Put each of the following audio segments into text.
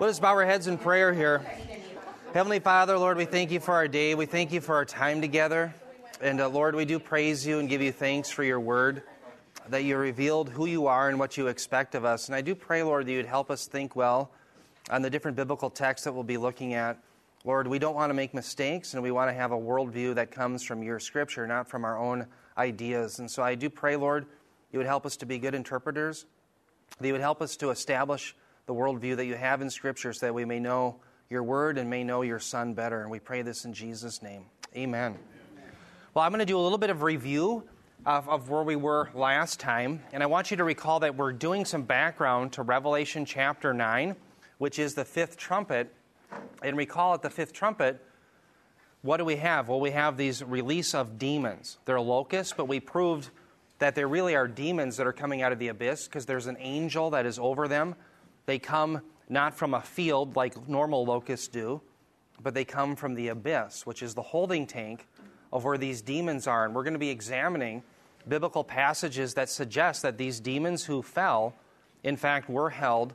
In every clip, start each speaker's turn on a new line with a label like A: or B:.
A: Let us bow our heads in prayer here. Heavenly Father, Lord, we thank you for our day. We thank you for our time together. And uh, Lord, we do praise you and give you thanks for your word, that you revealed who you are and what you expect of us. And I do pray, Lord, that you'd help us think well on the different biblical texts that we'll be looking at. Lord, we don't want to make mistakes, and we want to have a worldview that comes from your scripture, not from our own ideas. And so I do pray, Lord, you would help us to be good interpreters, that you would help us to establish the worldview that you have in Scripture so that we may know your word and may know your Son better. And we pray this in Jesus' name. Amen. Well, I'm going to do a little bit of review of, of where we were last time. And I want you to recall that we're doing some background to Revelation chapter 9, which is the fifth trumpet. And recall at the fifth trumpet, what do we have? Well, we have these release of demons. They're locusts, but we proved that there really are demons that are coming out of the abyss because there's an angel that is over them they come not from a field like normal locusts do, but they come from the abyss, which is the holding tank of where these demons are. And we're going to be examining biblical passages that suggest that these demons who fell, in fact, were held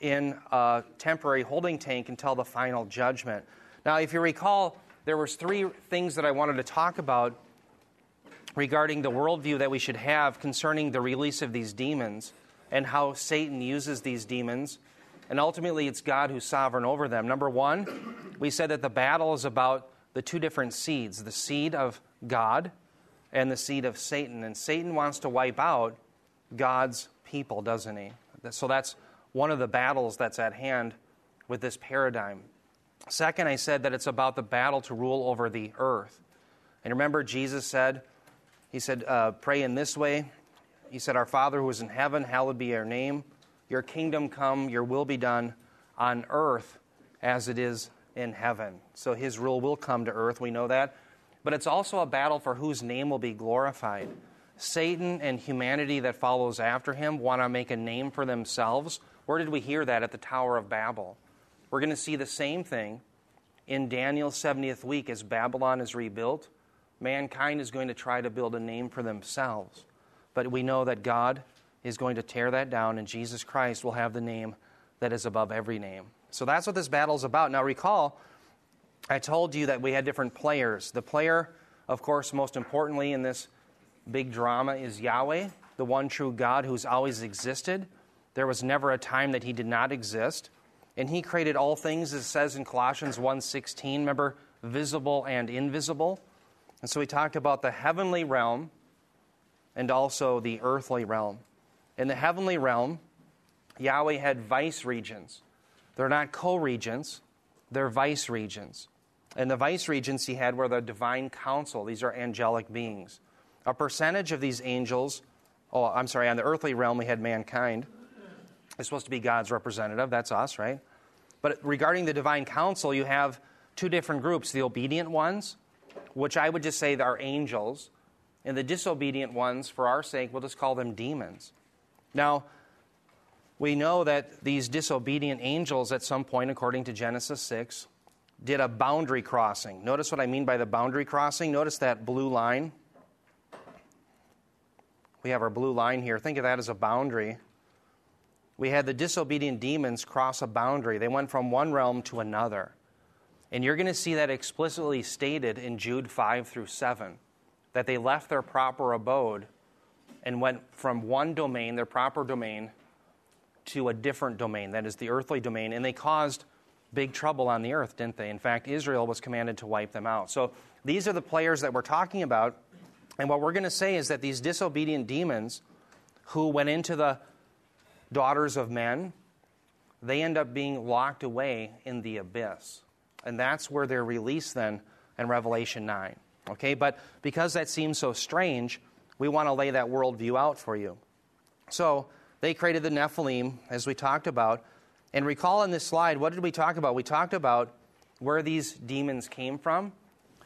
A: in a temporary holding tank until the final judgment. Now, if you recall, there was three things that I wanted to talk about regarding the worldview that we should have concerning the release of these demons and how Satan uses these demons. And ultimately, it's God who's sovereign over them. Number one, we said that the battle is about the two different seeds the seed of God and the seed of Satan. And Satan wants to wipe out God's people, doesn't he? So that's one of the battles that's at hand with this paradigm. Second, I said that it's about the battle to rule over the earth. And remember, Jesus said, He said, uh, pray in this way he said, Our Father who is in heaven, hallowed be your name. Your kingdom come, your will be done on earth as it is in heaven. So his rule will come to earth, we know that. But it's also a battle for whose name will be glorified. Satan and humanity that follows after him want to make a name for themselves. Where did we hear that? At the Tower of Babel. We're going to see the same thing in Daniel's 70th week as Babylon is rebuilt. Mankind is going to try to build a name for themselves. But we know that God is going to tear that down, and Jesus Christ will have the name that is above every name. So that's what this battle is about. Now, recall, I told you that we had different players. The player, of course, most importantly in this big drama is Yahweh, the one true God who's always existed. There was never a time that he did not exist. And he created all things, as it says in Colossians 1.16, remember, visible and invisible. And so we talked about the heavenly realm, and also the earthly realm. In the heavenly realm, Yahweh had vice regents. They're not co regents, they're vice regents. And the vice regents he had were the divine council. These are angelic beings. A percentage of these angels, oh, I'm sorry, on the earthly realm we had mankind. It's supposed to be God's representative. That's us, right? But regarding the divine council, you have two different groups the obedient ones, which I would just say are angels, and the disobedient ones, for our sake, we'll just call them demons. Now, we know that these disobedient angels, at some point, according to Genesis 6, did a boundary crossing. Notice what I mean by the boundary crossing. Notice that blue line. We have our blue line here. Think of that as a boundary. We had the disobedient demons cross a boundary, they went from one realm to another. And you're going to see that explicitly stated in Jude 5 through 7 that they left their proper abode and went from one domain, their proper domain, to a different domain, that is the earthly domain, and they caused big trouble on the earth, didn't they? In fact, Israel was commanded to wipe them out. So these are the players that we're talking about. And what we're going to say is that these disobedient demons who went into the daughters of men, they end up being locked away in the abyss. And that's where they're released then in Revelation 9. Okay, but because that seems so strange, we want to lay that worldview out for you. So they created the Nephilim, as we talked about. And recall in this slide, what did we talk about? We talked about where these demons came from.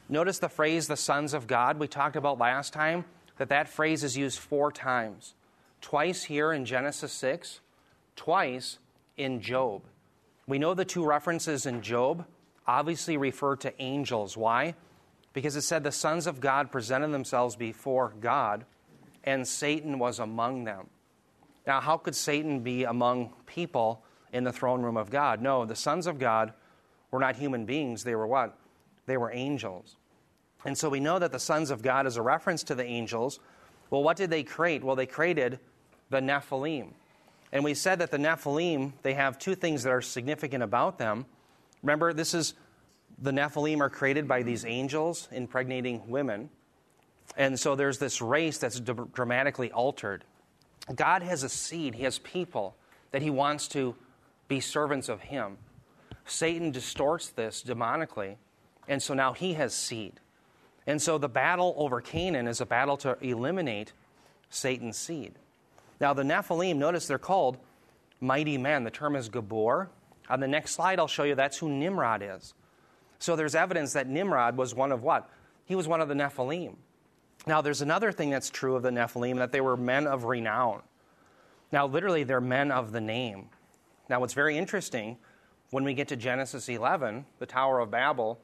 A: Notice the phrase, the sons of God, we talked about last time, that that phrase is used four times. Twice here in Genesis 6, twice in Job. We know the two references in Job obviously refer to angels. Why? Because it said the sons of God presented themselves before God, and Satan was among them. Now, how could Satan be among people in the throne room of God. No, the sons of God were not human beings. They were what? They were angels. And so we know that the sons of God is a reference to the angels. Well, what did they create? Well, they created the Nephilim. And we said that the Nephilim, they have two things that are significant about them. Remember, this is the Nephilim are created by these angels impregnating women. And so there's this race that's dramatically altered. God has a seed, He has people that He wants to be servants of Him. Satan distorts this demonically, and so now he has seed. And so the battle over Canaan is a battle to eliminate Satan's seed. Now, the Nephilim, notice they're called mighty men. The term is gibbor. On the next slide, I'll show you that's who Nimrod is. So there's evidence that Nimrod was one of what? He was one of the Nephilim. Now, there's another thing that's true of the Nephilim that they were men of renown. Now, literally, they're men of the name. Now, what's very interesting when we get to Genesis 11, the Tower of Babel,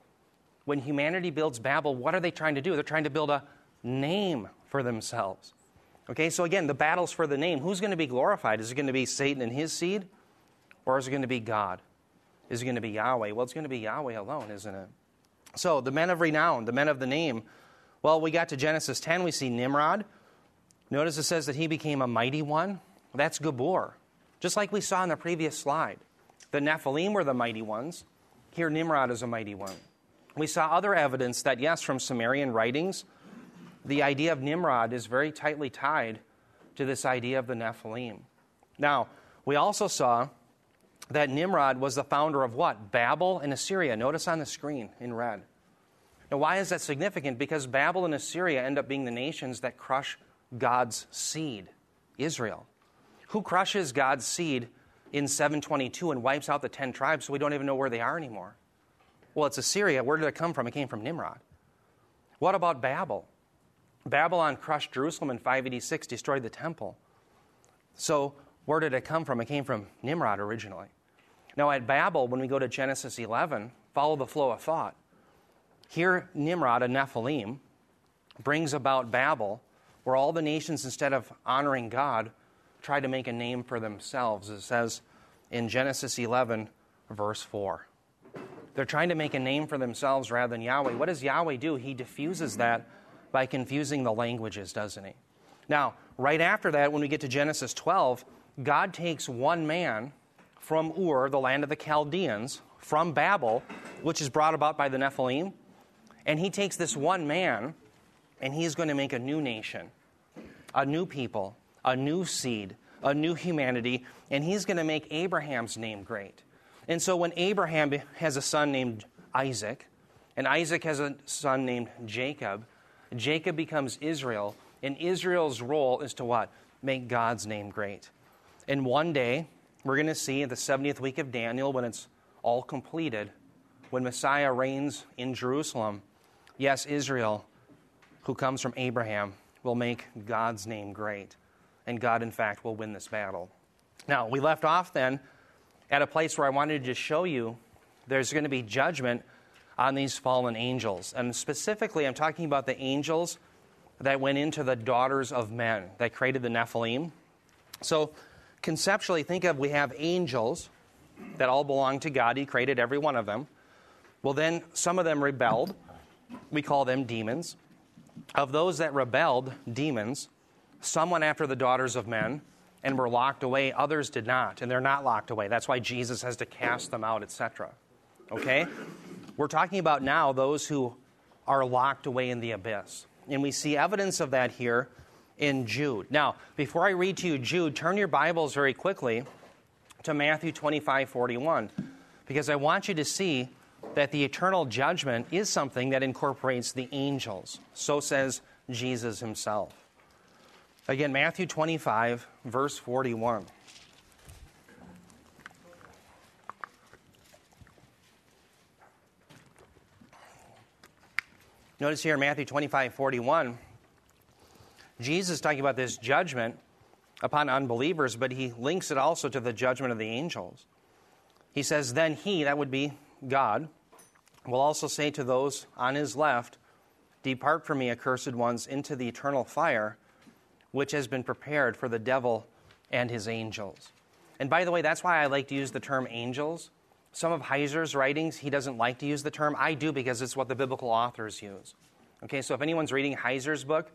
A: when humanity builds Babel, what are they trying to do? They're trying to build a name for themselves. Okay, so again, the battle's for the name. Who's going to be glorified? Is it going to be Satan and his seed? Or is it going to be God? Is going to be Yahweh? Well, it's going to be Yahweh alone, isn't it? So, the men of renown, the men of the name, well, we got to Genesis 10, we see Nimrod. Notice it says that he became a mighty one. That's gibbor, just like we saw in the previous slide. The Nephilim were the mighty ones. Here, Nimrod is a mighty one. We saw other evidence that, yes, from Sumerian writings, the idea of Nimrod is very tightly tied to this idea of the Nephilim. Now, we also saw that Nimrod was the founder of what? Babel and Assyria. Notice on the screen in red. Now, why is that significant? Because Babel and Assyria end up being the nations that crush God's seed, Israel. Who crushes God's seed in 722 and wipes out the 10 tribes so we don't even know where they are anymore? Well, it's Assyria. Where did it come from? It came from Nimrod. What about Babel? Babylon crushed Jerusalem in 586, destroyed the temple. So, where did it come from? It came from Nimrod originally. Now, at Babel, when we go to Genesis 11, follow the flow of thought. Here, Nimrod, a Nephilim, brings about Babel, where all the nations, instead of honoring God, try to make a name for themselves. As it says in Genesis 11, verse 4. They're trying to make a name for themselves rather than Yahweh. What does Yahweh do? He diffuses that by confusing the languages, doesn't he? Now, right after that, when we get to Genesis 12, God takes one man from Ur, the land of the Chaldeans, from Babel, which is brought about by the Nephilim, and he takes this one man and he's going to make a new nation, a new people, a new seed, a new humanity, and he's going to make Abraham's name great. And so when Abraham has a son named Isaac, and Isaac has a son named Jacob, Jacob becomes Israel, and Israel's role is to what? Make God's name great. And one day, we're going to see the 70th week of Daniel, when it's all completed, when Messiah reigns in Jerusalem, Yes, Israel, who comes from Abraham, will make God's name great. And God, in fact, will win this battle. Now, we left off then at a place where I wanted to show you there's going to be judgment on these fallen angels. And specifically, I'm talking about the angels that went into the daughters of men that created the Nephilim. So, conceptually, think of we have angels that all belong to God. He created every one of them. Well, then some of them rebelled we call them demons. Of those that rebelled, demons, some went after the daughters of men and were locked away, others did not, and they're not locked away. That's why Jesus has to cast them out, etc. Okay? We're talking about now those who are locked away in the abyss. And we see evidence of that here in Jude. Now, before I read to you Jude, turn your Bibles very quickly to Matthew 25 41, because I want you to see that the eternal judgment is something that incorporates the angels. So says Jesus himself. Again, Matthew 25, verse 41. Notice here Matthew 25, 41, Jesus is talking about this judgment upon unbelievers, but he links it also to the judgment of the angels. He says, Then he, that would be God, will also say to those on his left, Depart from me, accursed ones, into the eternal fire, which has been prepared for the devil and his angels. And by the way, that's why I like to use the term angels. Some of Heiser's writings, he doesn't like to use the term. I do because it's what the biblical authors use. Okay, so if anyone's reading Heiser's book,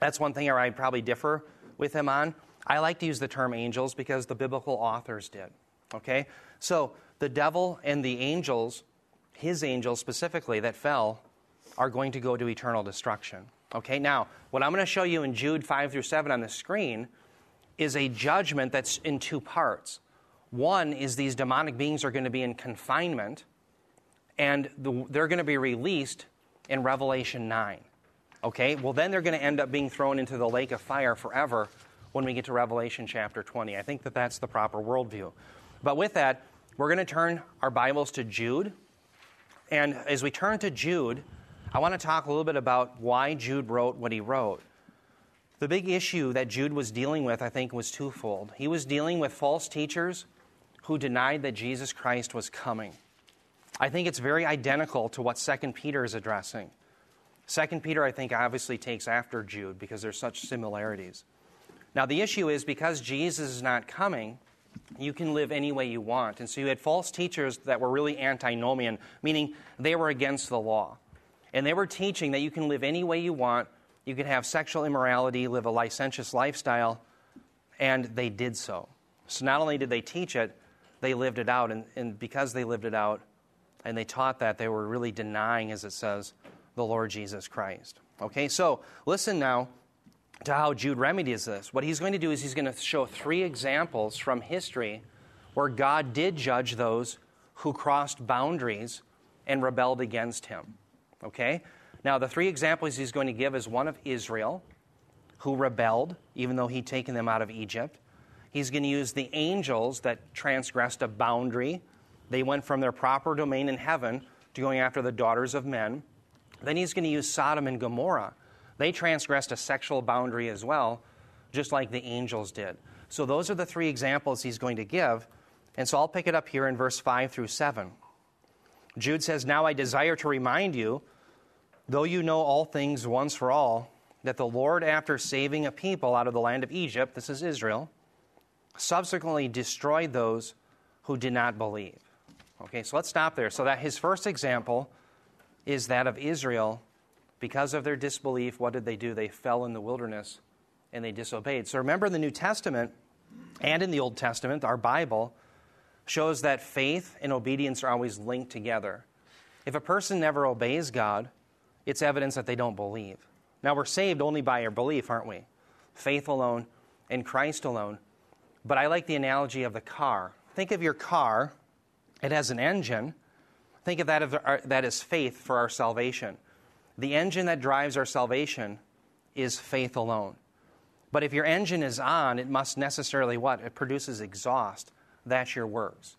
A: that's one thing where I probably differ with him on. I like to use the term angels because the biblical authors did. Okay? So the devil and the angels, his angels specifically that fell, are going to go to eternal destruction. Okay, now, what I'm going to show you in Jude 5 through 7 on the screen is a judgment that's in two parts. One is these demonic beings are going to be in confinement, and the, they're going to be released in Revelation 9. Okay, well, then they're going to end up being thrown into the lake of fire forever when we get to Revelation chapter 20. I think that that's the proper worldview. But with that, we're going to turn our Bibles to Jude. And as we turn to Jude, I want to talk a little bit about why Jude wrote what he wrote. The big issue that Jude was dealing with, I think, was twofold. He was dealing with false teachers who denied that Jesus Christ was coming. I think it's very identical to what 2 Peter is addressing. 2 Peter, I think, obviously takes after Jude because there's such similarities. Now, the issue is because Jesus is not coming, you can live any way you want. And so you had false teachers that were really antinomian, meaning they were against the law. And they were teaching that you can live any way you want, you can have sexual immorality, live a licentious lifestyle, and they did so. So not only did they teach it, they lived it out. And, and because they lived it out and they taught that, they were really denying, as it says, the Lord Jesus Christ. Okay, so listen now to how Jude remedies this. What he's going to do is he's going to show three examples from history where God did judge those who crossed boundaries and rebelled against him. Okay? Now, the three examples he's going to give is one of Israel, who rebelled, even though he'd taken them out of Egypt. He's going to use the angels that transgressed a boundary. They went from their proper domain in heaven to going after the daughters of men. Then he's going to use Sodom and Gomorrah they transgressed a sexual boundary as well, just like the angels did. So those are the three examples he's going to give. And so I'll pick it up here in verse 5 through 7. Jude says, Now I desire to remind you, though you know all things once for all, that the Lord, after saving a people out of the land of Egypt, this is Israel, subsequently destroyed those who did not believe. Okay, so let's stop there. So that his first example is that of Israel because of their disbelief, what did they do? They fell in the wilderness and they disobeyed. So remember, in the New Testament and in the Old Testament, our Bible shows that faith and obedience are always linked together. If a person never obeys God, it's evidence that they don't believe. Now, we're saved only by our belief, aren't we? Faith alone and Christ alone. But I like the analogy of the car. Think of your car, it has an engine. Think of that, as, that as faith for our salvation. The engine that drives our salvation is faith alone. But if your engine is on, it must necessarily what? It produces exhaust. That's your works.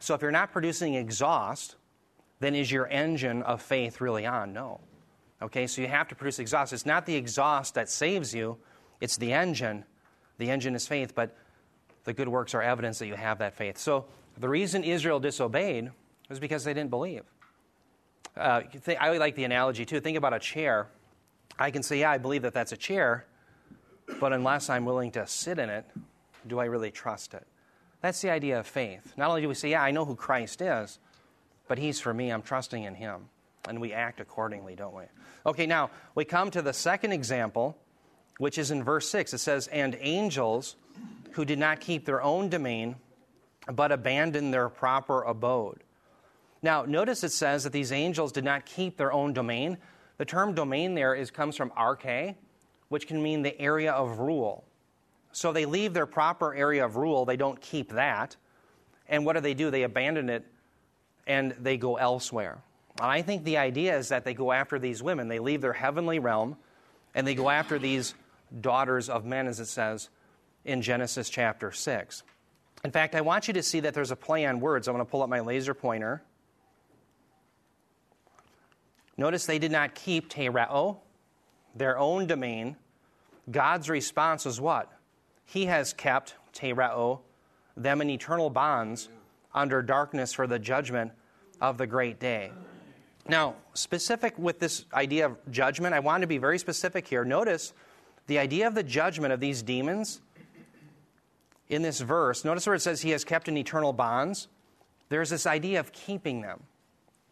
A: So if you're not producing exhaust, then is your engine of faith really on? No. Okay, so you have to produce exhaust. It's not the exhaust that saves you, it's the engine. The engine is faith, but the good works are evidence that you have that faith. So the reason Israel disobeyed was because they didn't believe. Uh, I like the analogy too. Think about a chair. I can say, yeah, I believe that that's a chair, but unless I'm willing to sit in it, do I really trust it? That's the idea of faith. Not only do we say, yeah, I know who Christ is, but He's for me, I'm trusting in Him. And we act accordingly, don't we? Okay, now we come to the second example, which is in verse 6. It says, And angels who did not keep their own domain, but abandoned their proper abode. Now, notice it says that these angels did not keep their own domain. The term domain there is, comes from arche, which can mean the area of rule. So they leave their proper area of rule, they don't keep that. And what do they do? They abandon it and they go elsewhere. I think the idea is that they go after these women. They leave their heavenly realm and they go after these daughters of men, as it says in Genesis chapter 6. In fact, I want you to see that there's a play on words. I'm going to pull up my laser pointer. Notice they did not keep tereo, their own domain. God's response is what? He has kept tereo, them in eternal bonds under darkness for the judgment of the great day. Now, specific with this idea of judgment, I want to be very specific here. Notice the idea of the judgment of these demons in this verse, notice where it says he has kept in eternal bonds. There's this idea of keeping them.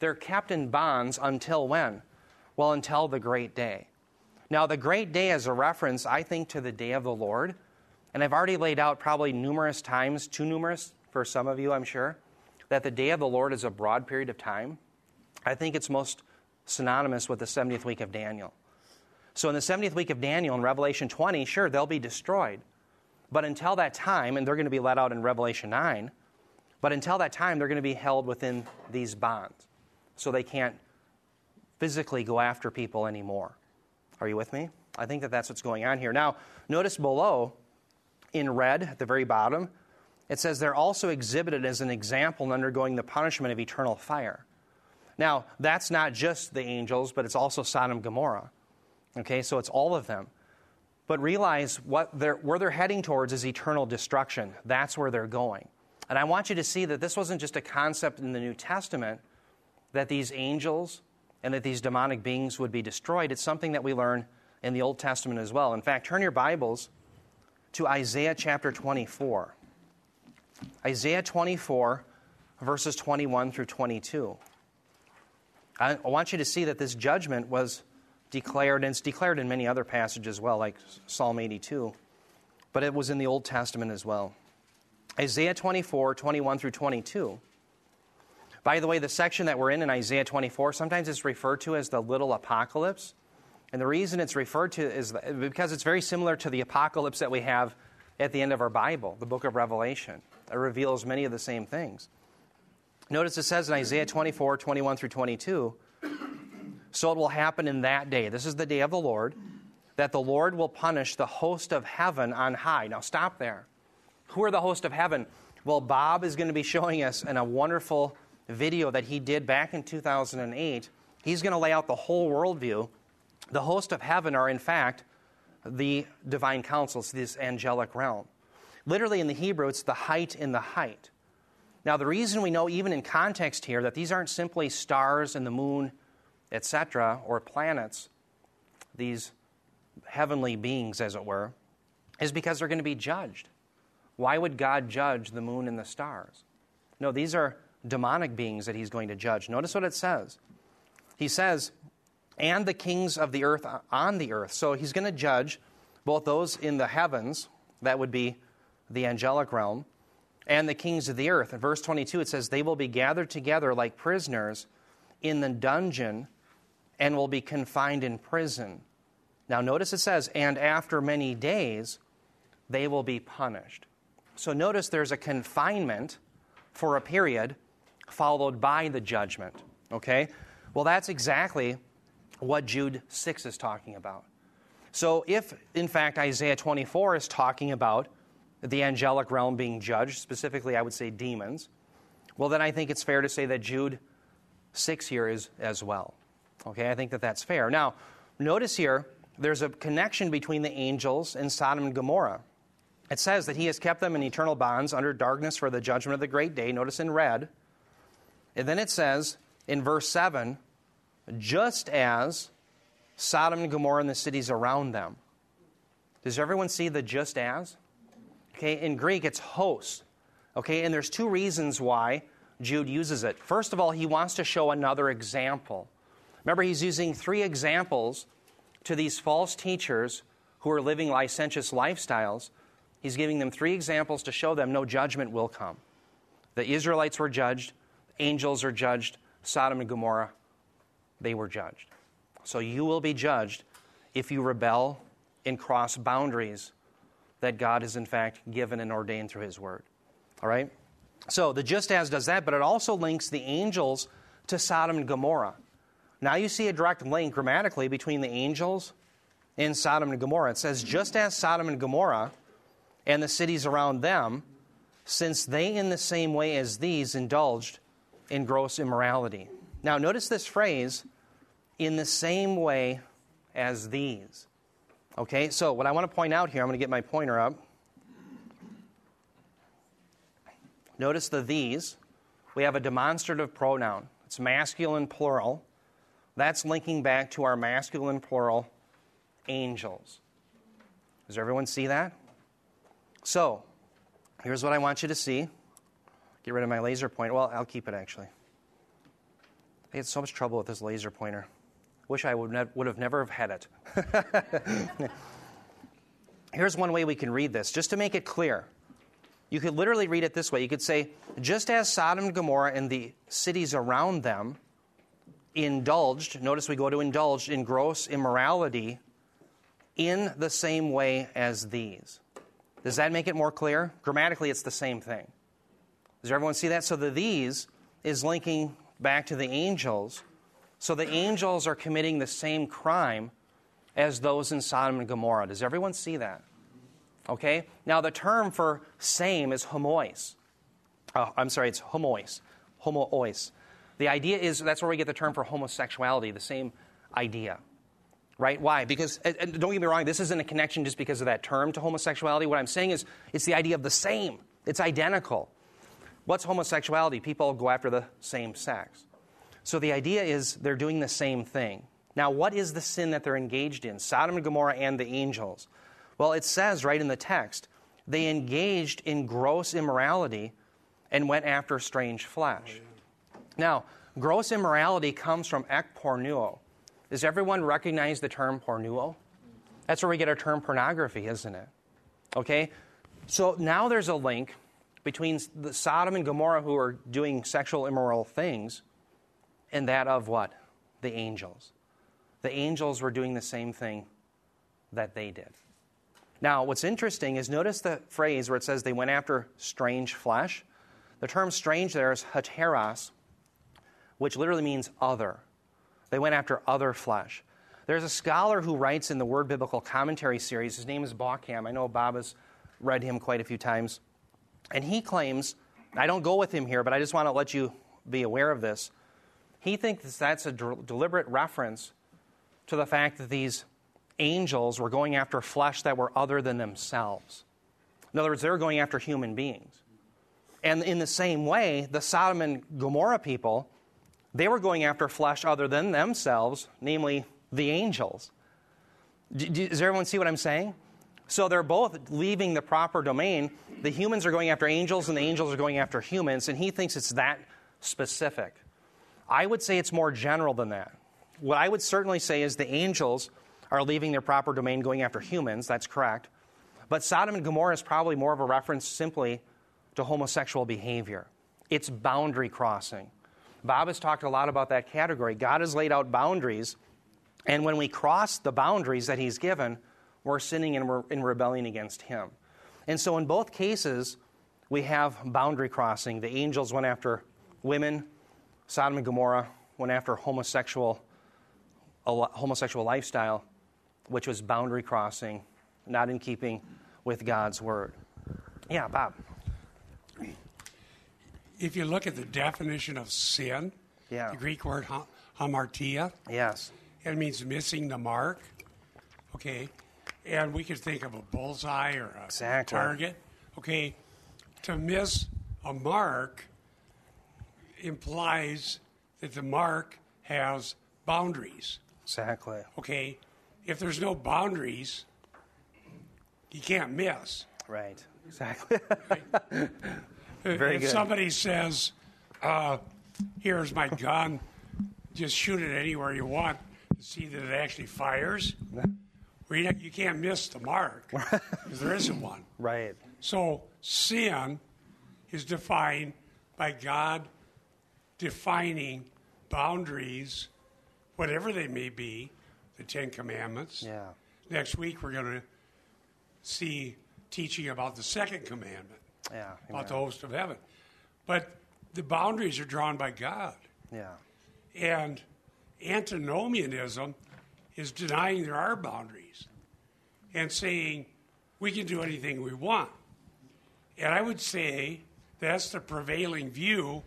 A: They're kept in bonds until when? Well, until the great day. Now, the great day is a reference, I think, to the day of the Lord. And I've already laid out probably numerous times, too numerous for some of you, I'm sure, that the day of the Lord is a broad period of time. I think it's most synonymous with the 70th week of Daniel. So, in the 70th week of Daniel in Revelation 20, sure, they'll be destroyed. But until that time, and they're going to be let out in Revelation 9, but until that time, they're going to be held within these bonds. So they can't physically go after people anymore. Are you with me? I think that that's what's going on here. Now, notice below, in red at the very bottom, it says they're also exhibited as an example in undergoing the punishment of eternal fire. Now, that's not just the angels, but it's also Sodom and Gomorrah. Okay, so it's all of them. But realize what they're, where they're heading towards is eternal destruction. That's where they're going. And I want you to see that this wasn't just a concept in the New Testament that these angels and that these demonic beings would be destroyed. It's something that we learn in the Old Testament as well. In fact, turn your Bibles to Isaiah chapter 24. Isaiah 24, verses 21 through 22. I want you to see that this judgment was declared, and it's declared in many other passages as well, like Psalm 82, but it was in the Old Testament as well. Isaiah 24, 21 through 22. By the way, the section that we're in in Isaiah 24, sometimes it's referred to as the little apocalypse. And the reason it's referred to is because it's very similar to the apocalypse that we have at the end of our Bible, the book of Revelation. It reveals many of the same things. Notice it says in Isaiah 24, 21 through 22, so it will happen in that day, this is the day of the Lord, that the Lord will punish the host of heaven on high. Now stop there. Who are the host of heaven? Well, Bob is going to be showing us in a wonderful video that he did back in 2008. He's going to lay out the whole worldview. The host of heaven are, in fact, the divine councils, this angelic realm. Literally in the Hebrew, it's the height in the height. Now, the reason we know, even in context here, that these aren't simply stars and the moon, etc., or planets, these heavenly beings, as it were, is because they're going to be judged. Why would God judge the moon and the stars? No, these are demonic beings that he's going to judge. Notice what it says. He says, and the kings of the earth on the earth. So he's going to judge both those in the heavens, that would be the angelic realm, and the kings of the earth. In verse 22, it says, They will be gathered together like prisoners in the dungeon and will be confined in prison. Now, notice it says, And after many days, they will be punished. So, notice there's a confinement for a period followed by the judgment. Okay? Well, that's exactly what Jude 6 is talking about. So, if in fact Isaiah 24 is talking about the angelic realm being judged, specifically, I would say demons, well, then I think it's fair to say that Jude 6 here is as well. Okay, I think that that's fair. Now, notice here, there's a connection between the angels and Sodom and Gomorrah. It says that he has kept them in eternal bonds under darkness for the judgment of the great day. Notice in red. And then it says in verse 7 just as Sodom and Gomorrah and the cities around them. Does everyone see the just as? Okay, in Greek it's hos. Okay, and there's two reasons why Jude uses it. First of all, he wants to show another example. Remember, he's using three examples to these false teachers who are living licentious lifestyles. He's giving them three examples to show them no judgment will come. The Israelites were judged, angels are judged, Sodom and Gomorrah, they were judged. So you will be judged if you rebel and cross boundaries that God has in fact given and ordained through His Word. All right? So the just as does that, but it also links the angels to Sodom and Gomorrah. Now you see a direct link grammatically between the angels and Sodom and Gomorrah. It says, just as Sodom and Gomorrah and the cities around them, since they in the same way as these indulged in gross immorality. Now notice this phrase, in the same way as these. Okay, so what I want to point out here, I'm going to get my pointer up. Notice the these. We have a demonstrative pronoun. It's masculine plural. That's linking back to our masculine plural, angels. Does everyone see that? So, Here's what I want you to see. Get rid of my laser pointer. Well, I'll keep it actually. I had so much trouble with this laser pointer. Wish I would, ne- would have never have had it. Here's one way we can read this, just to make it clear. You could literally read it this way. You could say, just as Sodom and Gomorrah and the cities around them indulged, notice we go to indulged in gross immorality in the same way as these. Does that make it more clear? Grammatically, it's the same thing. Does everyone see that? So the these is linking back to the angels. So the angels are committing the same crime as those in Sodom and Gomorrah. Does everyone see that? Okay? Now, the term for same is homois. Oh, I'm sorry, it's homois. Homois. The idea is that's where we get the term for homosexuality, the same idea. Right? Why? Because, don't get me wrong, this isn't a connection just because of that term to homosexuality. What I'm saying is it's the idea of the same, it's identical. What's homosexuality? People go after the same sex. So the idea is they're doing the same thing. Now, what is the sin that they're engaged in? Sodom and Gomorrah and the angels. Well, it says right in the text, they engaged in gross immorality and went after strange flesh. Now, gross immorality comes from ek pornuo. Does everyone recognize the term pornuo? That's where we get our term pornography, isn't it? Okay? So now there's a link between the Sodom and Gomorrah who are doing sexual immoral things and that of what? The angels. The angels were doing the same thing that they did. Now, what's interesting is notice the phrase where it says they went after strange flesh. The term strange there is heteros, which literally means other. They went after other flesh. There's a scholar who writes in the Word Biblical Commentary series. His name is Bauckham. I know Bob has read him quite a few times. And he claims, I don't go with him here, but I just want to let you be aware of this. He thinks that's a deliberate reference to the fact that these angels were going after flesh that were other than themselves. In other words, they were going after human beings. And in the same way, the Sodom and Gomorrah people, they were going after flesh other than themselves, namely the angels. Does everyone see what I'm saying? So they're both leaving the proper domain. The humans are going after angels, and the angels are going after humans, and he thinks it's that specific. I would say it's more general than that. What I would certainly say is the angels are leaving their proper domain going after humans. That's correct. But Sodom and Gomorrah is probably more of a reference simply to homosexual behavior. It's boundary crossing. Bob has talked a lot about that category. God has laid out boundaries, and when we cross the boundaries that He's given, we're sinning and we're in rebellion against Him. And so, in both cases, we have boundary crossing. The angels went after women, Sodom and Gomorrah went after homosexual, homosexual lifestyle, which was boundary crossing, not in keeping with God's word. Yeah, Bob.
B: If you look at the definition of sin,
A: yeah.
B: the Greek word hamartia,
A: yes,
B: it means missing the mark. Okay, and we could think of a bullseye or a
A: exactly.
B: target. Okay, to miss a mark implies that the mark has boundaries.
A: Exactly.
B: Okay, if there's no boundaries, you can't miss.
A: Right. Exactly.
B: Very
A: if
B: good. somebody says, uh, "Here's my gun," just shoot it anywhere you want to see that it actually fires. You can't miss the mark because there isn't one.
A: Right.
B: So sin is defined by God defining boundaries, whatever they may be, the Ten Commandments.
A: Yeah.
B: Next week we're going to see teaching about the second commandment.
A: Yeah.
B: About the host of heaven. But the boundaries are drawn by God.
A: Yeah.
B: And antinomianism is denying there are boundaries and saying we can do anything we want. And I would say that's the prevailing view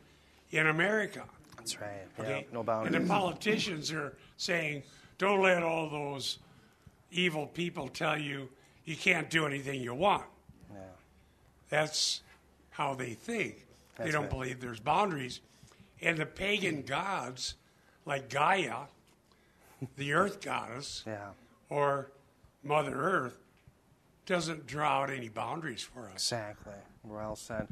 B: in America.
A: That's right. Okay? Yeah, no boundaries.
B: And the politicians are saying, don't let all those evil people tell you you can't do anything you want.
A: Yeah.
B: That's how they think.
A: That's
B: they don't
A: right.
B: believe there's boundaries. And the pagan gods, like Gaia, the earth goddess,
A: yeah.
B: or Mother Earth, doesn't draw out any boundaries for us.
A: Exactly. Well said.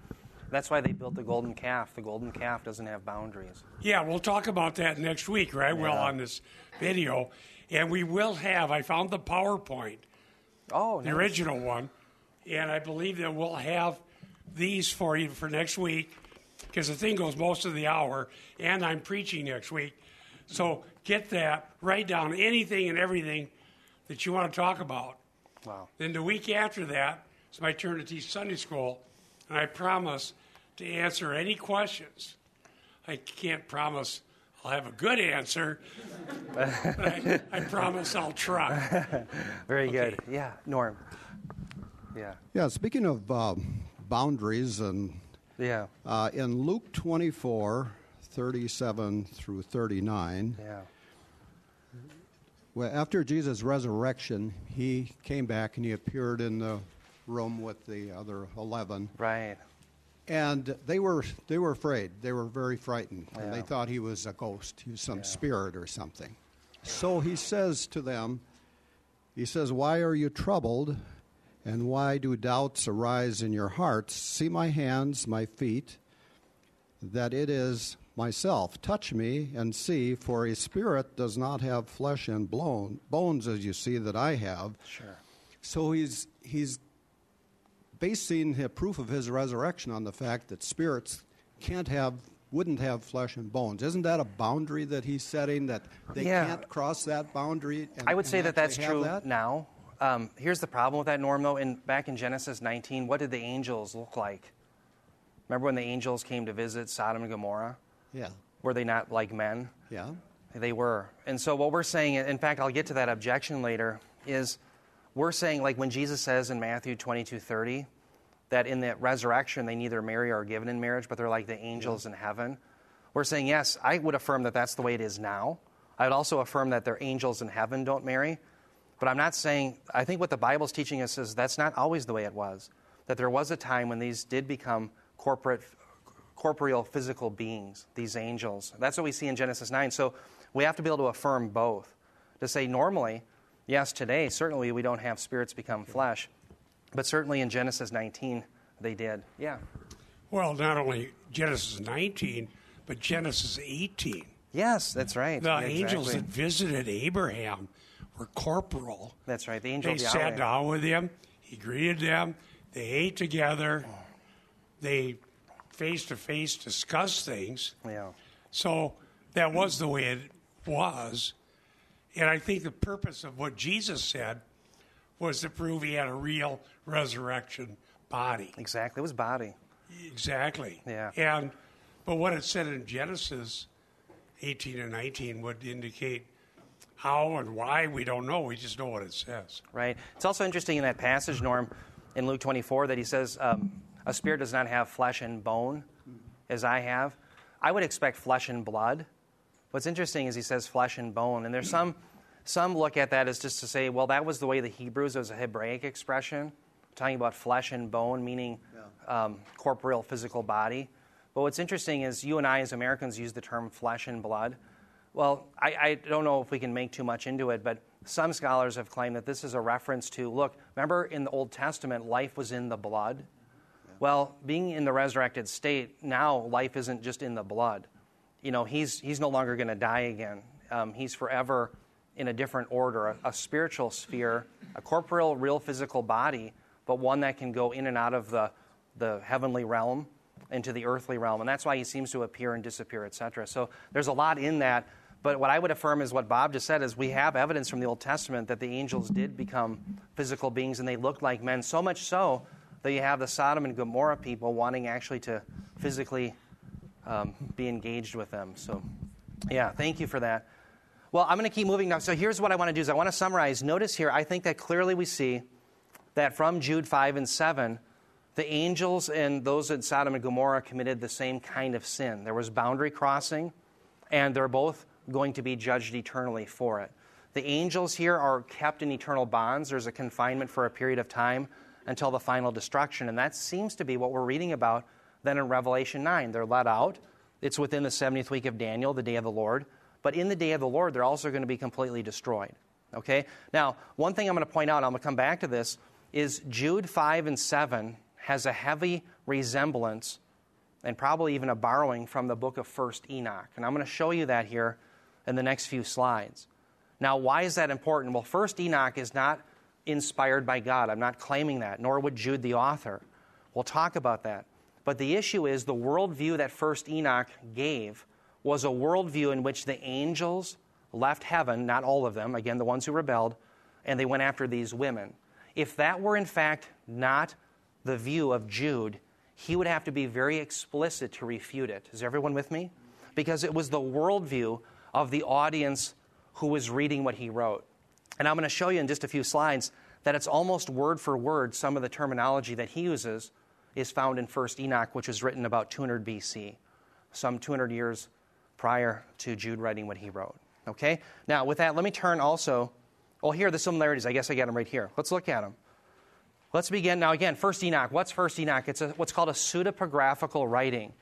A: That's why they built the golden calf. The golden calf doesn't have boundaries.
B: Yeah, we'll talk about that next week, right? Well, on this video. And we will have, I found the PowerPoint,
A: Oh,
B: the
A: nice.
B: original one, and I believe that we'll have these for you for next week because the thing goes most of the hour, and I'm preaching next week. So get that, write down anything and everything that you want to talk about.
A: Wow.
B: Then the week after that, it's my turn to teach Sunday school, and I promise to answer any questions. I can't promise I'll have a good answer, but I, I promise I'll try.
A: Very good. Yeah, Norm. Yeah.
C: Yeah, speaking of uh, boundaries, and
A: Yeah.
C: uh, in Luke 24, 37 through 39,
A: Yeah.
C: Well, after Jesus' resurrection, he came back and he appeared in the room with the other 11.
A: Right.
C: And they were, they were afraid. They were very frightened. And they thought he was a ghost, he was some spirit or something. So he says to them, he says, Why are you troubled? And why do doubts arise in your hearts? See my hands, my feet, that it is myself. Touch me and see, for a spirit does not have flesh and blown, bones as you see that I have.
A: Sure.
C: So he's he's basing the proof of his resurrection on the fact that spirits can't have wouldn't have flesh and bones. Isn't that a boundary that he's setting that they
A: Yeah.
C: can't cross that boundary? And,
A: I would
C: and
A: say that that's true
C: that?
A: now. Um, here's the problem with that, Norm, though. In, back in Genesis 19, what did the angels look like? Remember when the angels came to visit Sodom and Gomorrah?
C: Yeah,
A: Were they not like men?
C: yeah,
A: They were. And so what we're saying, in fact, I'll get to that objection later, is we're saying, like when Jesus says in Matthew 22 30, that in the resurrection they neither marry or are given in marriage, but they're like the angels in heaven. We're saying, yes, I would affirm that that's the way it is now. I would also affirm that their angels in heaven don't marry. But I'm not saying, I think what the Bible's teaching us is that's not always the way it was. That there was a time when these did become corporate, corporeal, physical beings, these angels. That's what we see in Genesis 9. So we have to be able to affirm both. To say, normally, yes, today, certainly we don't have spirits become flesh. But certainly in Genesis 19, they did. Yeah.
B: Well, not only Genesis 19, but Genesis 18.
A: Yes, that's right.
B: The
A: Yeah,
B: angels
A: exactly.
B: that visited Abraham were corporal.
A: That's right. The angel
B: They sat down with him. He greeted them. They ate together. Oh. They face to face discuss things.
A: Yeah.
B: So that was the way it was. And I think the purpose of what Jesus said was to prove he had a real resurrection body.
A: Exactly. It was body.
B: Exactly.
A: Yeah.
B: And but what it said in Genesis 18 and 19 would indicate how and why we don't know. We just know what it says.
A: right? It's also interesting in that passage, Norm, in Luke 24, that he says, um, A spirit does not have flesh and bone as I have. I would expect flesh and blood. What's interesting is he says flesh and bone. And there's some, some look at that as just to say, well, that was the way the Hebrews, it was a Hebraic expression, talking about flesh and bone, meaning um, corporeal, physical body. But what's interesting is you and I, as Americans, use the term flesh and blood. Well, I, I don't know if we can make too much into it, but some scholars have claimed that this is a reference to look, remember in the Old Testament, life was in the blood? Well, being in the resurrected state, now life isn't just in the blood. You know, he's, he's no longer going to die again. Um, he's forever in a different order, a, a spiritual sphere, a corporeal, real physical body, but one that can go in and out of the, the heavenly realm into the earthly realm. And that's why he seems to appear and disappear, etc. So there's a lot in that. But what I would affirm is what Bob just said is we have evidence from the Old Testament that the angels did become physical beings and they looked like men, so much so that you have the Sodom and Gomorrah people wanting actually to physically um, be engaged with them. So, yeah, thank you for that. Well, I'm going to keep moving now. So here's what I want to do is I want to summarize. Notice here, I think that clearly we see that from Jude 5 and 7, the angels and those in Sodom and Gomorrah committed the same kind of sin. There was boundary crossing, and they're both going to be judged eternally for it. The angels here are kept in eternal bonds. There's a confinement for a period of time until the final destruction. And that seems to be what we're reading about then in Revelation 9. They're let out. It's within the 70th week of Daniel, the day of the Lord. But in the day of the Lord, they're also going to be completely destroyed. Okay? Now, one thing I'm going to point out, I'm going to come back to this, is Jude 5 and 7 has a heavy resemblance and probably even a borrowing from the book of 1st Enoch. And I'm going to show you that here in the next few slides. Now, why is that important? Well, 1st Enoch is not inspired by God. I'm not claiming that, nor would Jude the author. We'll talk about that. But the issue is the worldview that 1st Enoch gave was a worldview in which the angels left heaven, not all of them, again, the ones who rebelled, and they went after these women. If that were in fact not the view of Jude, he would have to be very explicit to refute it. Is everyone with me? Because it was the worldview of the audience who was reading what he wrote. And I'm going to show you in just a few slides that it's almost word for word some of the terminology that he uses is found in 1st Enoch, which was written about 200 BC, some 200 years prior to Jude writing what he wrote. Okay? Now, with that, let me turn also. Well, here are the similarities. I guess I got them right here. Let's look at them. Let's begin. Now, again, First Enoch. What's First Enoch? It's a, what's called a pseudepigraphical writing.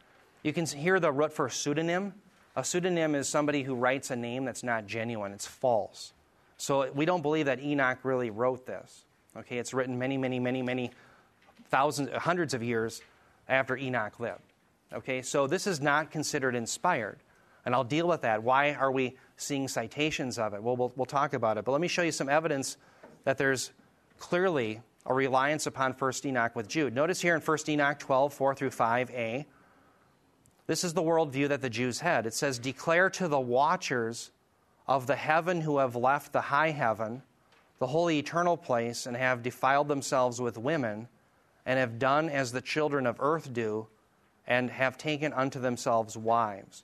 A: You can hear the root for pseudonym. A pseudonym is somebody who writes a name that's not genuine, it's false. So we don't believe that Enoch really wrote this. Okay, it's written many, many, many, many thousands, hundreds of years after Enoch lived. Okay, so this is not considered inspired. And I'll deal with that. Why are we seeing citations of it? Well, we'll, we'll talk about it. But let me show you some evidence that there's clearly a reliance upon 1st Enoch with Jude. Notice here in 1st Enoch 12, 4 through 5a, this is the worldview that the Jews had. It says, Declare to the watchers of the heaven who have left the high heaven, the holy eternal place, and have defiled themselves with women, and have done as the children of earth do, and have taken unto themselves wives.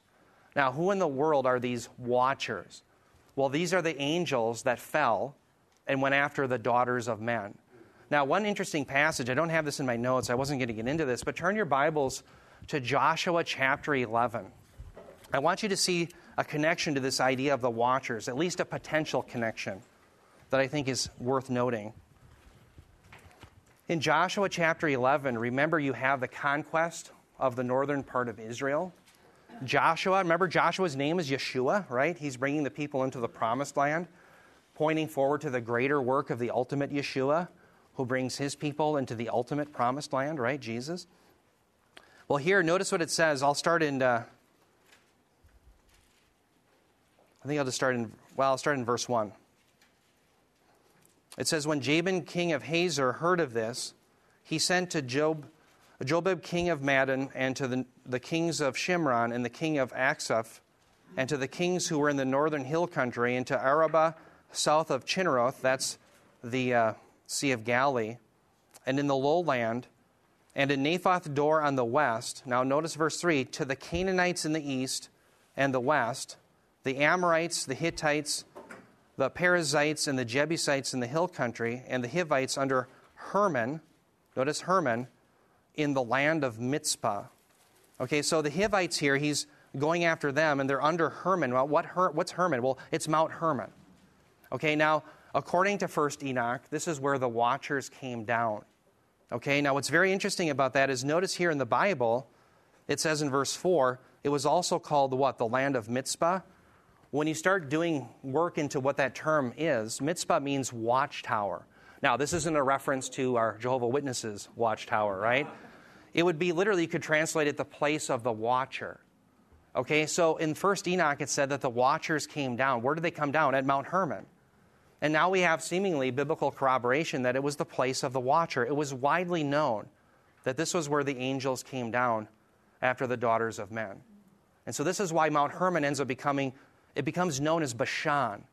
A: Now, who in the world are these watchers? Well, these are the angels that fell and went after the daughters of men. Now, one interesting passage, I don't have this in my notes, I wasn't going to get into this, but turn your Bibles to Joshua chapter 11. I want you to see a connection to this idea of the watchers, at least a potential connection that I think is worth noting. In Joshua chapter 11, remember you have the conquest of the northern part of Israel. Joshua, remember Joshua's name is Yeshua, right? He's bringing the people into the promised land, pointing forward to the greater work of the ultimate Yeshua, who brings his people into the ultimate promised land, right? Jesus. Well, here, notice what it says. I'll start in, uh, I think I'll just start in, well, I'll start in verse 1. It says, When Jabin, king of Hazor, heard of this, he sent to Job, Jobab, king of Madon, and to the, the kings of Shimron, and the king of Achshaph, and to the kings who were in the northern hill country, and to Arabah, south of Chinneroth, that's the uh, Sea of Galilee, and in the lowland, and in Naphoth Dor on the west. Now, notice verse 3 to the Canaanites in the east and the west, the Amorites, the Hittites, the Perizzites, and the Jebusites in the hill country, and the Hivites under Hermon. Notice Hermon in the land of Mizpah. Okay, so the Hivites here, he's going after them, and they're under Hermon. Well, what Her- what's Hermon? Well, it's Mount Hermon. Okay, now, according to 1st Enoch, this is where the watchers came down. Okay, now what's very interesting about that is notice here in the Bible, it says in verse 4, it was also called what? The land of Mizpah. When you start doing work into what that term is, Mizpah means watchtower. Now, this isn't a reference to our Jehovah Witnesses watchtower, right? It would be literally, you could translate it the place of the watcher. Okay, so in 1st Enoch, it said that the watchers came down. Where did they come down? At Mount Hermon. And now we have seemingly biblical corroboration that it was the place of the watcher. It was widely known that this was where the angels came down after the daughters of men. And so this is why Mount Hermon ends up becoming, it becomes known as Bashan.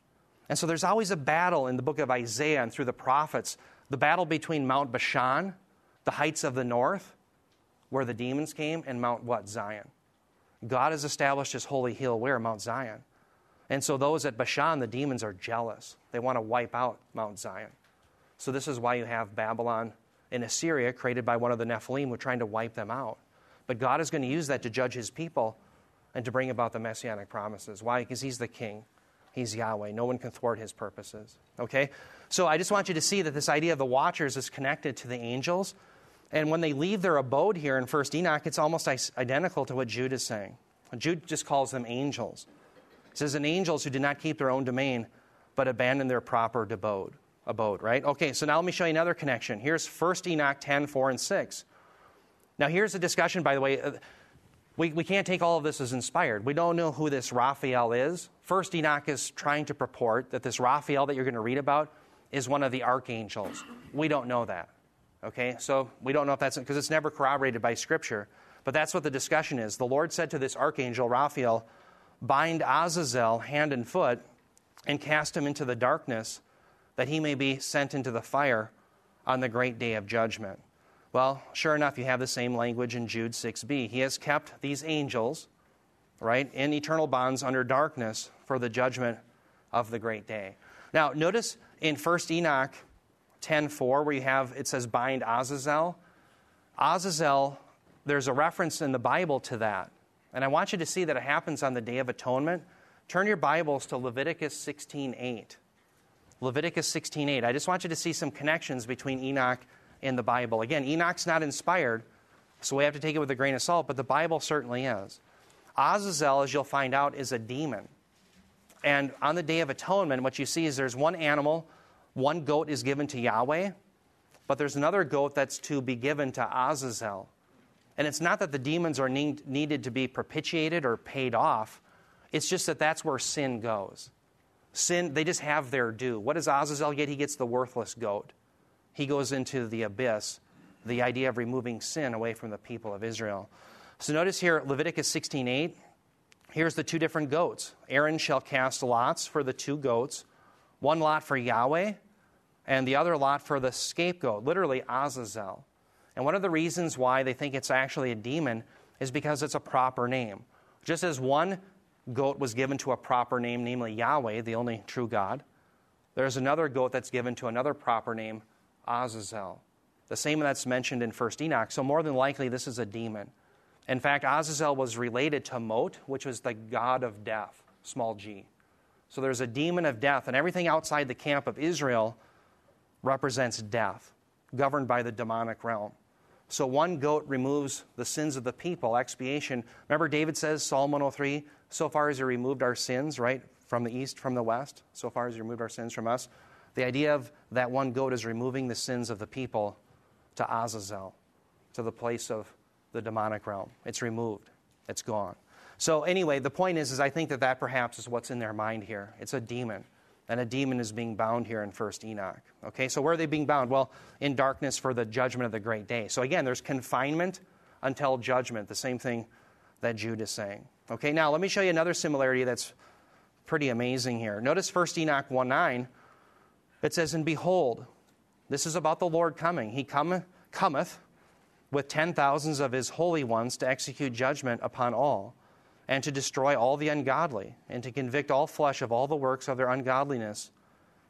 A: And so there's always a battle in the book of Isaiah and through the prophets the battle between Mount Bashan, the heights of the north, where the demons came, and Mount what? Zion. God has established his holy hill where? Mount Zion. And so those at Bashan, the demons are jealous. They want to wipe out Mount Zion. So this is why you have Babylon and Assyria created by one of the Nephilim who are trying to wipe them out. But God is going to use that to judge his people and to bring about the messianic promises. Why? Because he's the king. He's Yahweh. No one can thwart his purposes. Okay? So I just want you to see that this idea of the watchers is connected to the angels. And when they leave their abode here in 1st Enoch, it's almost identical to what Jude is saying. Jude just calls them angels. It says, And angels who did not keep their own domain, but abandoned their proper abode. abode, right? Okay, so now let me show you another connection. Here's 1st Enoch 10, 4, and 6. Now, here's a discussion, by the way. Uh, We, we can't take all of this as inspired. We don't know who this Raphael is. First, Enoch is trying to purport that this Raphael that you're going to read about is one of the archangels. We don't know that. Okay, so we don't know if that's because it's never corroborated by Scripture. But that's what the discussion is. The Lord said to this archangel, Raphael, bind Azazel hand and foot and cast him into the darkness that he may be sent into the fire on the great day of judgment. Well, sure enough, you have the same language in Jude 6b. He has kept these angels, right, in eternal bonds under darkness for the judgment of the great day. Now, notice in 1 Enoch 10:4 where you have it says bind Azazel. Azazel, there's a reference in the Bible to that. And I want you to see that it happens on the Day of Atonement. Turn your Bibles to Leviticus 16:8. Leviticus 16:8. I just want you to see some connections between Enoch and the Bible. Again, Enoch's not inspired, so we have to take it with a grain of salt, but the Bible certainly is. Azazel, as you'll find out, is a demon. And on the Day of Atonement, what you see is there's one animal, one goat is given to Yahweh, but there's another goat that's to be given to Azazel. And it's not that the demons are need, needed to be propitiated or paid off, it's just that that's where sin goes. Sin, they just have their due. What does Azazel get? He gets the worthless goat. He goes into the abyss, the idea of removing sin away from the people of Israel. So notice here, Leviticus 16:8. Here's the two different goats. Aaron shall cast lots for the two goats, one lot for Yahweh, and the other lot for the scapegoat, literally Azazel. And one of the reasons why they think it's actually a demon is because it's a proper name. Just as one goat was given to a proper name, namely Yahweh, the only true God. There's another goat that's given to another proper name, Azazel. The same that's mentioned in 1st Enoch. So, more than likely, this is a demon. In fact, Azazel was related to Mot, which was the god of death, small g. So, there's a demon of death, and everything outside the camp of Israel represents death, governed by the demonic realm. So, one goat removes the sins of the people, expiation. Remember, David says, Psalm 103, so far as he removed our sins, right, from the east, from the west, so far as he removed our sins from us. The idea of that one goat is removing the sins of the people to Azazel, to the place of the demonic realm. It's removed, it's gone. So, anyway, the point is, is I think that that perhaps is what's in their mind here. It's a demon. And a demon is being bound here in 1st Enoch. Okay, so where are they being bound? Well, in darkness for the judgment of the great day. So again, there's confinement until judgment, the same thing that Jude is saying. Okay, now let me show you another similarity that's pretty amazing here. Notice 1st Enoch 1 9. It says, And behold, this is about the Lord coming. He come, cometh with ten thousands of his holy ones to execute judgment upon all, and to destroy all the ungodly, and to convict all flesh of all the works of their ungodliness,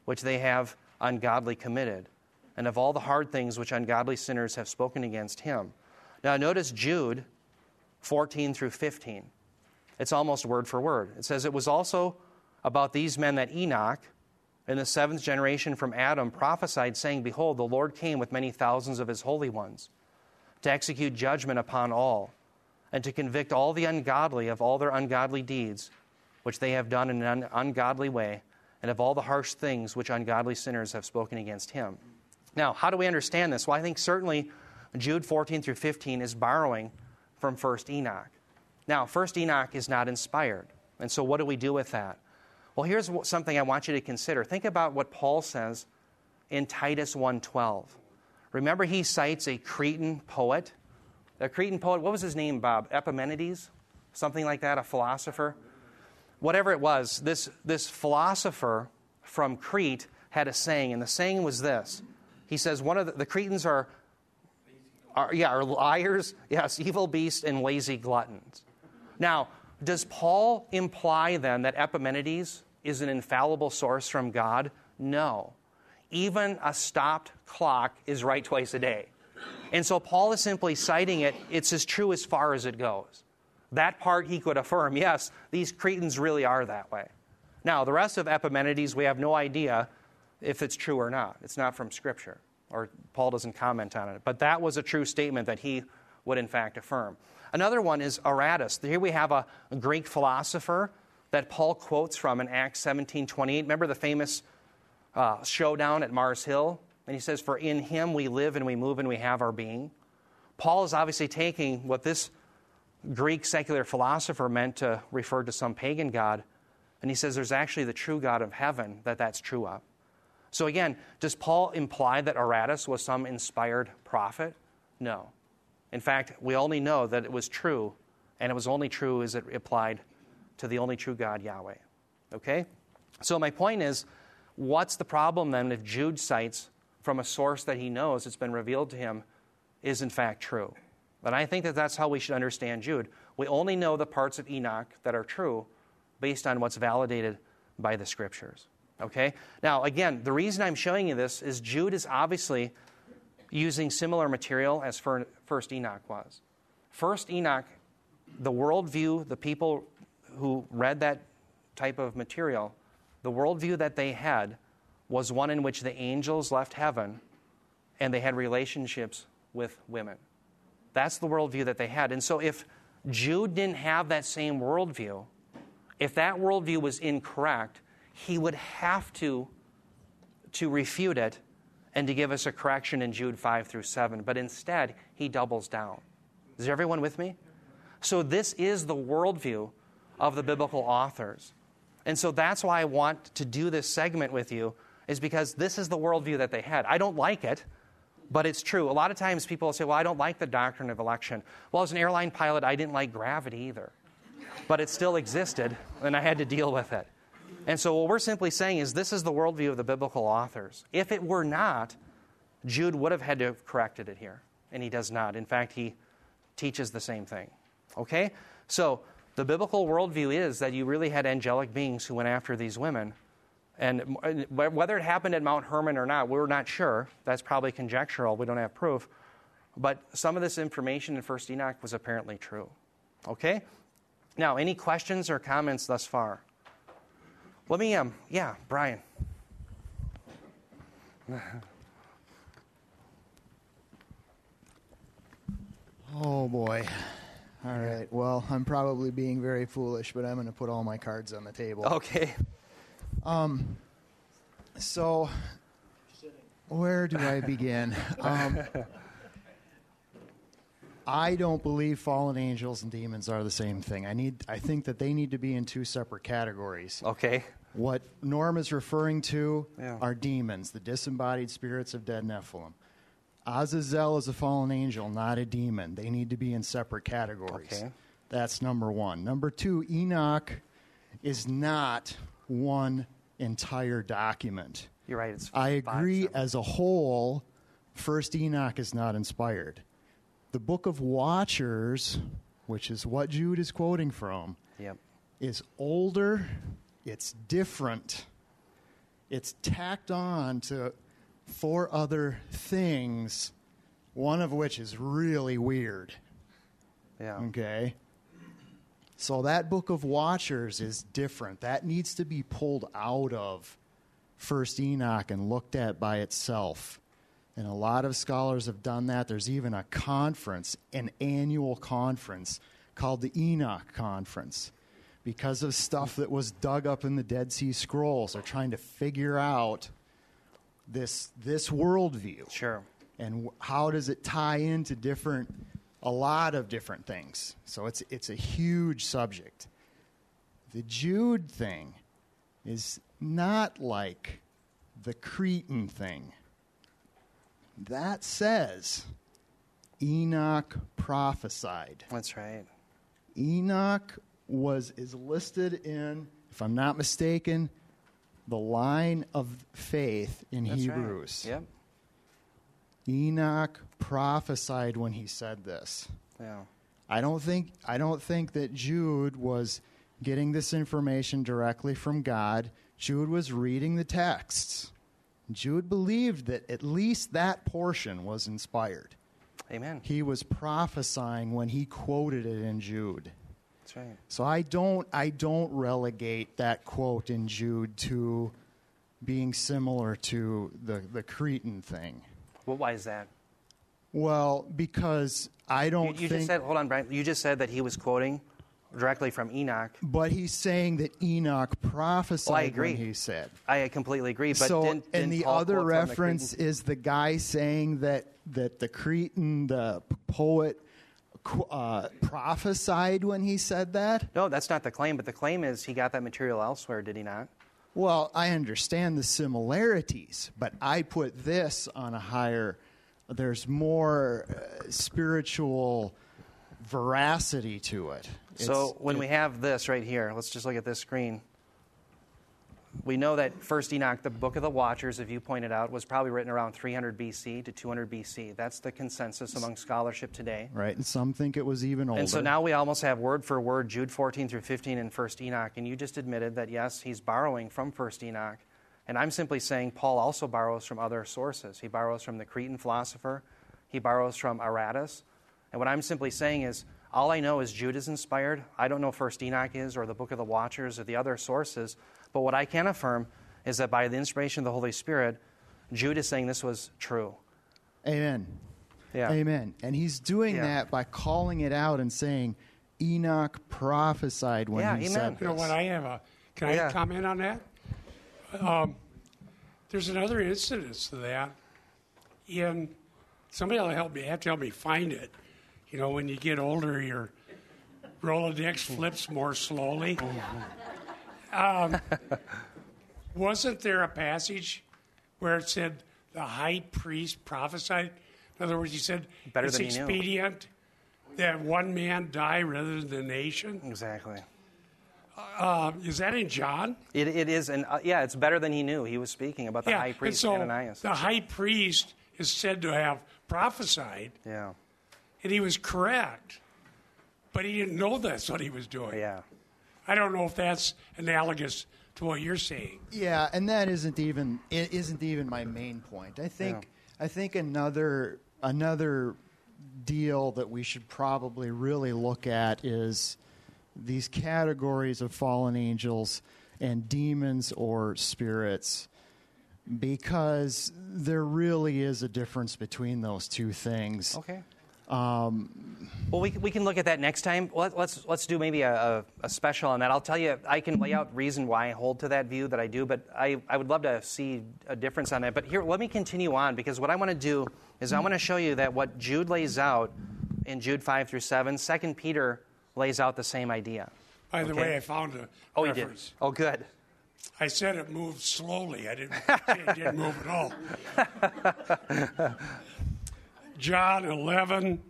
A: which they have ungodly committed, and of all the hard things which ungodly sinners have spoken against him. Now, notice Jude 14 through 15. It's almost word for word. It says, It was also about these men that Enoch, in the seventh generation from Adam, prophesied, saying, Behold, the Lord came with many thousands of his holy ones to execute judgment upon all, and to convict all the ungodly of all their ungodly deeds, which they have done in an ungodly way, and of all the harsh things which ungodly sinners have spoken against him. Now, how do we understand this? Well, I think certainly Jude 14 through 15 is borrowing from 1st Enoch. Now, 1st Enoch is not inspired. And so, what do we do with that? Well, here's something I want you to consider. Think about what Paul says in Titus 1:12. Remember he cites a Cretan poet? A Cretan poet, what was his name, Bob? Epimenides? Something like that, a philosopher? Whatever it was, this, this philosopher from Crete had a saying, and the saying was this. He says, one of the, the Cretans are, are, yeah, are liars, yes, evil beasts, and lazy gluttons. Now, does Paul imply then that Epimenides is an infallible source from God? No. Even a stopped clock is right twice a day. And so Paul is simply citing it, it's as true as far as it goes. That part he could affirm, yes, these Cretans really are that way. Now, the rest of Epimenides, we have no idea if it's true or not. It's not from Scripture, or Paul doesn't comment on it. But that was a true statement that he would, in fact, affirm. Another one is Aratus. Here we have a Greek philosopher that Paul quotes from in Acts 17 28. Remember the famous uh, showdown at Mars Hill. And he says, For in him we live and we move and we have our being. Paul is obviously taking what this Greek secular philosopher meant to refer to some pagan god, and he says there's actually the true God of heaven that that's true of. So again, does Paul imply that Aratus was some inspired prophet? No. In fact, we only know that it was true, and it was only true as it applied to the only true God, Yahweh. Okay? So my point is, what's the problem then if Jude cites from a source that he knows it's been revealed to him is in fact true? And I think that that's how we should understand Jude. We only know the parts of Enoch that are true based on what's validated by the scriptures. Okay? Now, again, the reason I'm showing you this is Jude is obviously using similar material as First Enoch was. First Enoch, the worldview, the people who read that type of material, the worldview that they had was one in which the angels left heaven and they had relationships with women. That's the worldview that they had. And so if Jude didn't have that same worldview, if that worldview was incorrect, he would have to, to refute it and to give us a correction in Jude 5 through 7. But instead, he doubles down. Is everyone with me? So, this is the worldview of the biblical authors. And so that's why I want to do this segment with you, is because this is the worldview that they had. I don't like it, but it's true. A lot of times people say, well, I don't like the doctrine of election. Well, as an airline pilot, I didn't like gravity either. But it still existed, and I had to deal with it. And so what we're simply saying is this is the worldview of the biblical authors. If it were not, Jude would have had to have corrected it here, and he does not. In fact, he teaches the same thing. Okay? So the biblical worldview is that you really had angelic beings who went after these women and uh, whether it happened at Mount Hermon or not, we're not sure. That's probably conjectural. We don't have proof. But some of this information in 1st Enoch was apparently true. Okay? Now, any questions or comments thus far? Let me, um, yeah, Brian.
D: oh boy. All right. Well, I'm probably being very foolish, but I'm going to put all my cards on the table.
A: Okay.
D: Um, so, where do I begin? Um, I don't believe fallen angels and demons are the same thing. I need. I think that they need to be in two separate categories.
A: Okay.
D: What Norm is referring to
A: yeah.
D: are demons, the disembodied spirits of dead Nephilim. Azazel is a fallen angel, not a demon. They need to be in separate categories.
A: Okay.
D: That's number one. Number two, Enoch is not one entire document.
A: You're right. It's
D: I agree as a whole, First Enoch is not inspired. The Book of Watchers, which is what Jude is quoting from,
A: yep.
D: is older, it's different, it's tacked on to four other things, one of which is really weird.
A: Yeah.
D: Okay. So that book of Watchers is different. That needs to be pulled out of First Enoch and looked at by itself. And a lot of scholars have done that. There's even a conference, an annual conference called the Enoch Conference. Because of stuff that was dug up in the Dead Sea Scrolls, they're trying to figure out this this worldview.
A: Sure.
D: And how does it tie into different a lot of different things. So it's, it's a huge subject. The Jude thing is not like the Cretan thing. That says Enoch prophesied.
A: That's right.
D: Enoch was is listed in, if I'm not mistaken, the line of faith in
A: That's
D: Hebrews.
A: Right. Yep.
D: Enoch prophesied when he said this.
A: Yeah.
D: I don't think I don't think that Jude was getting this information directly from God. Jude was reading the texts. Jude believed that at least that portion was inspired.
A: Amen.
D: He was prophesying when he quoted it in Jude.
A: That's right.
D: So I don't I don't relegate that quote in Jude to being similar to the, the Cretan thing.
A: Well, why is that?
D: Well, because I don't
A: You, you
D: think
A: just said, hold on, Brian. You just said that he was quoting directly from Enoch.
D: But he's saying that Enoch prophesied
A: Well, I agree.
D: when he said.
A: I completely agree. But
D: so,
A: didn't, didn't
D: and the
A: Paul
D: other
A: from the
D: reference is the guy saying that that the Cretan, the poet, uh, prophesied when he said that.
A: No, that's not the claim. But the claim is he got that material elsewhere, did he not?
D: Well, I understand the similarities, but I put this on a higher. There's more uh, spiritual veracity to it.
A: So when we have this right here, let's just look at this screen. We know that First Enoch, the Book of the Watchers, if you pointed out, was probably written around 300 BC to 200 BC. That's the consensus among scholarship today.
D: right, and some think it was even older.
A: And so now we almost have word for word Jude 14 through 15 in First Enoch, and you just admitted that yes, he's borrowing from First Enoch. And I'm simply saying Paul also borrows from other sources. He borrows from the Cretan philosopher, he borrows from Aratus. And what I'm simply saying is all I know is Jude is inspired. I don't know if First Enoch is or the Book of the Watchers or the other sources. But what I can affirm is that by the inspiration of the Holy Spirit, Jude is saying this was true.
D: Amen.
A: Yeah.
D: Amen. And he's doing
A: Yeah.
D: that by calling it out and saying, Enoch prophesied when
A: Yeah,
D: he
A: amen.
D: said
B: You know what? I have a. Can I
A: Yeah.
B: comment on that? Um, there's another incident to that. In somebody will help me. Have to help me find it. You know, when you get older, your Rolodex flips more slowly. Um, wasn't there a passage where it said the high priest prophesied? In other words, he said
A: Better
B: it's
A: than he knew.
B: expedient that one man die rather than the nation.
A: Exactly.
B: Uh, is that in John?
A: It, it is, and uh, yeah, it's better than he knew. He was speaking about the high
B: and
A: priest
B: so
A: Ananias.
B: the high priest is said to have prophesied,
A: yeah,
B: and he was correct, but he didn't know that's what he was doing.
A: yeah.
B: I don't know if that's analogous to what you're saying.
D: Yeah, and that isn't even it isn't even my main point. I think I think another another deal that we should probably really look at is these categories of fallen angels and demons or spirits because there really is a difference between those two things.
A: Okay. Well, we, we can look at that next time. Let, let's let's do maybe a, a, a special on that. I'll tell you, I can lay out reason why I hold to that view that I do, but I, I would love to see a difference on that. But here, let me continue on because what I want to do is I want to show you that what Jude lays out in Jude 5 through 7, 2 Peter lays out the same idea.
B: By the
A: Okay.
B: way, I found a
A: Oh, you did? Oh, good.
B: I said it moved slowly. I didn't. it didn't move at all. John 11,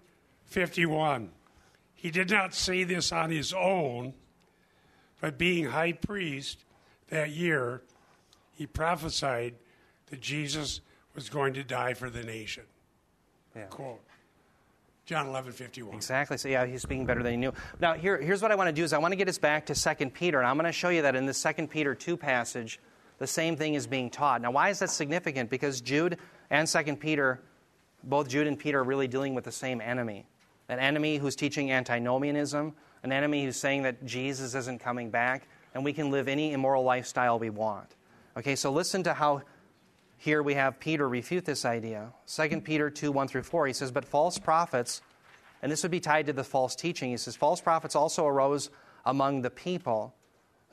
B: 51. He did not say this on his own, but being high priest that year, he prophesied that Jesus was going to die for the nation.
A: Yeah.
B: Quote. John 11, 51.
A: Exactly. So yeah, he's speaking better than he knew. Now here, here's what I want to do is I want to get us back to 2 Peter, and I'm going to show you that in the 2 Peter 2 passage, the same thing is being taught. Now why is that significant? Because Jude and 2 Peter, both Jude and Peter are really dealing with the same enemy. An enemy who's teaching antinomianism, an enemy who's saying that Jesus isn't coming back, and we can live any immoral lifestyle we want. Okay, so listen to how here we have Peter refute this idea. 2 Peter 2 1 through 4, he says, But false prophets, and this would be tied to the false teaching, he says, False prophets also arose among the people,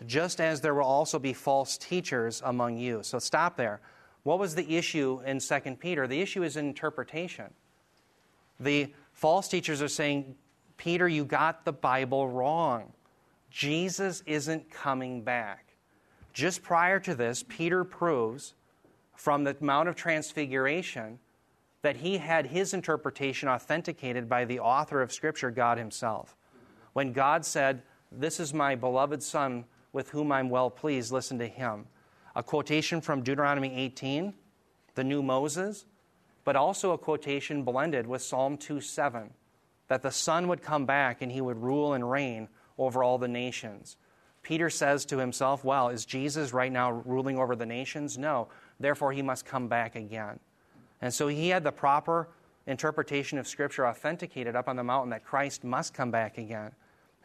A: just as there will also be false teachers among you. So stop there. What was the issue in 2 Peter? The issue is interpretation. The false teachers are saying, Peter, you got the Bible wrong. Jesus isn't coming back. Just prior to this, Peter proves from the Mount of Transfiguration that he had his interpretation authenticated by the author of Scripture, God Himself. When God said, This is my beloved Son with whom I'm well pleased, listen to him. A quotation from Deuteronomy 18, the new Moses, but also a quotation blended with Psalm 2 7, that the Son would come back and he would rule and reign over all the nations. Peter says to himself, Well, is Jesus right now ruling over the nations? No. Therefore, he must come back again. And so he had the proper interpretation of Scripture authenticated up on the mountain that Christ must come back again.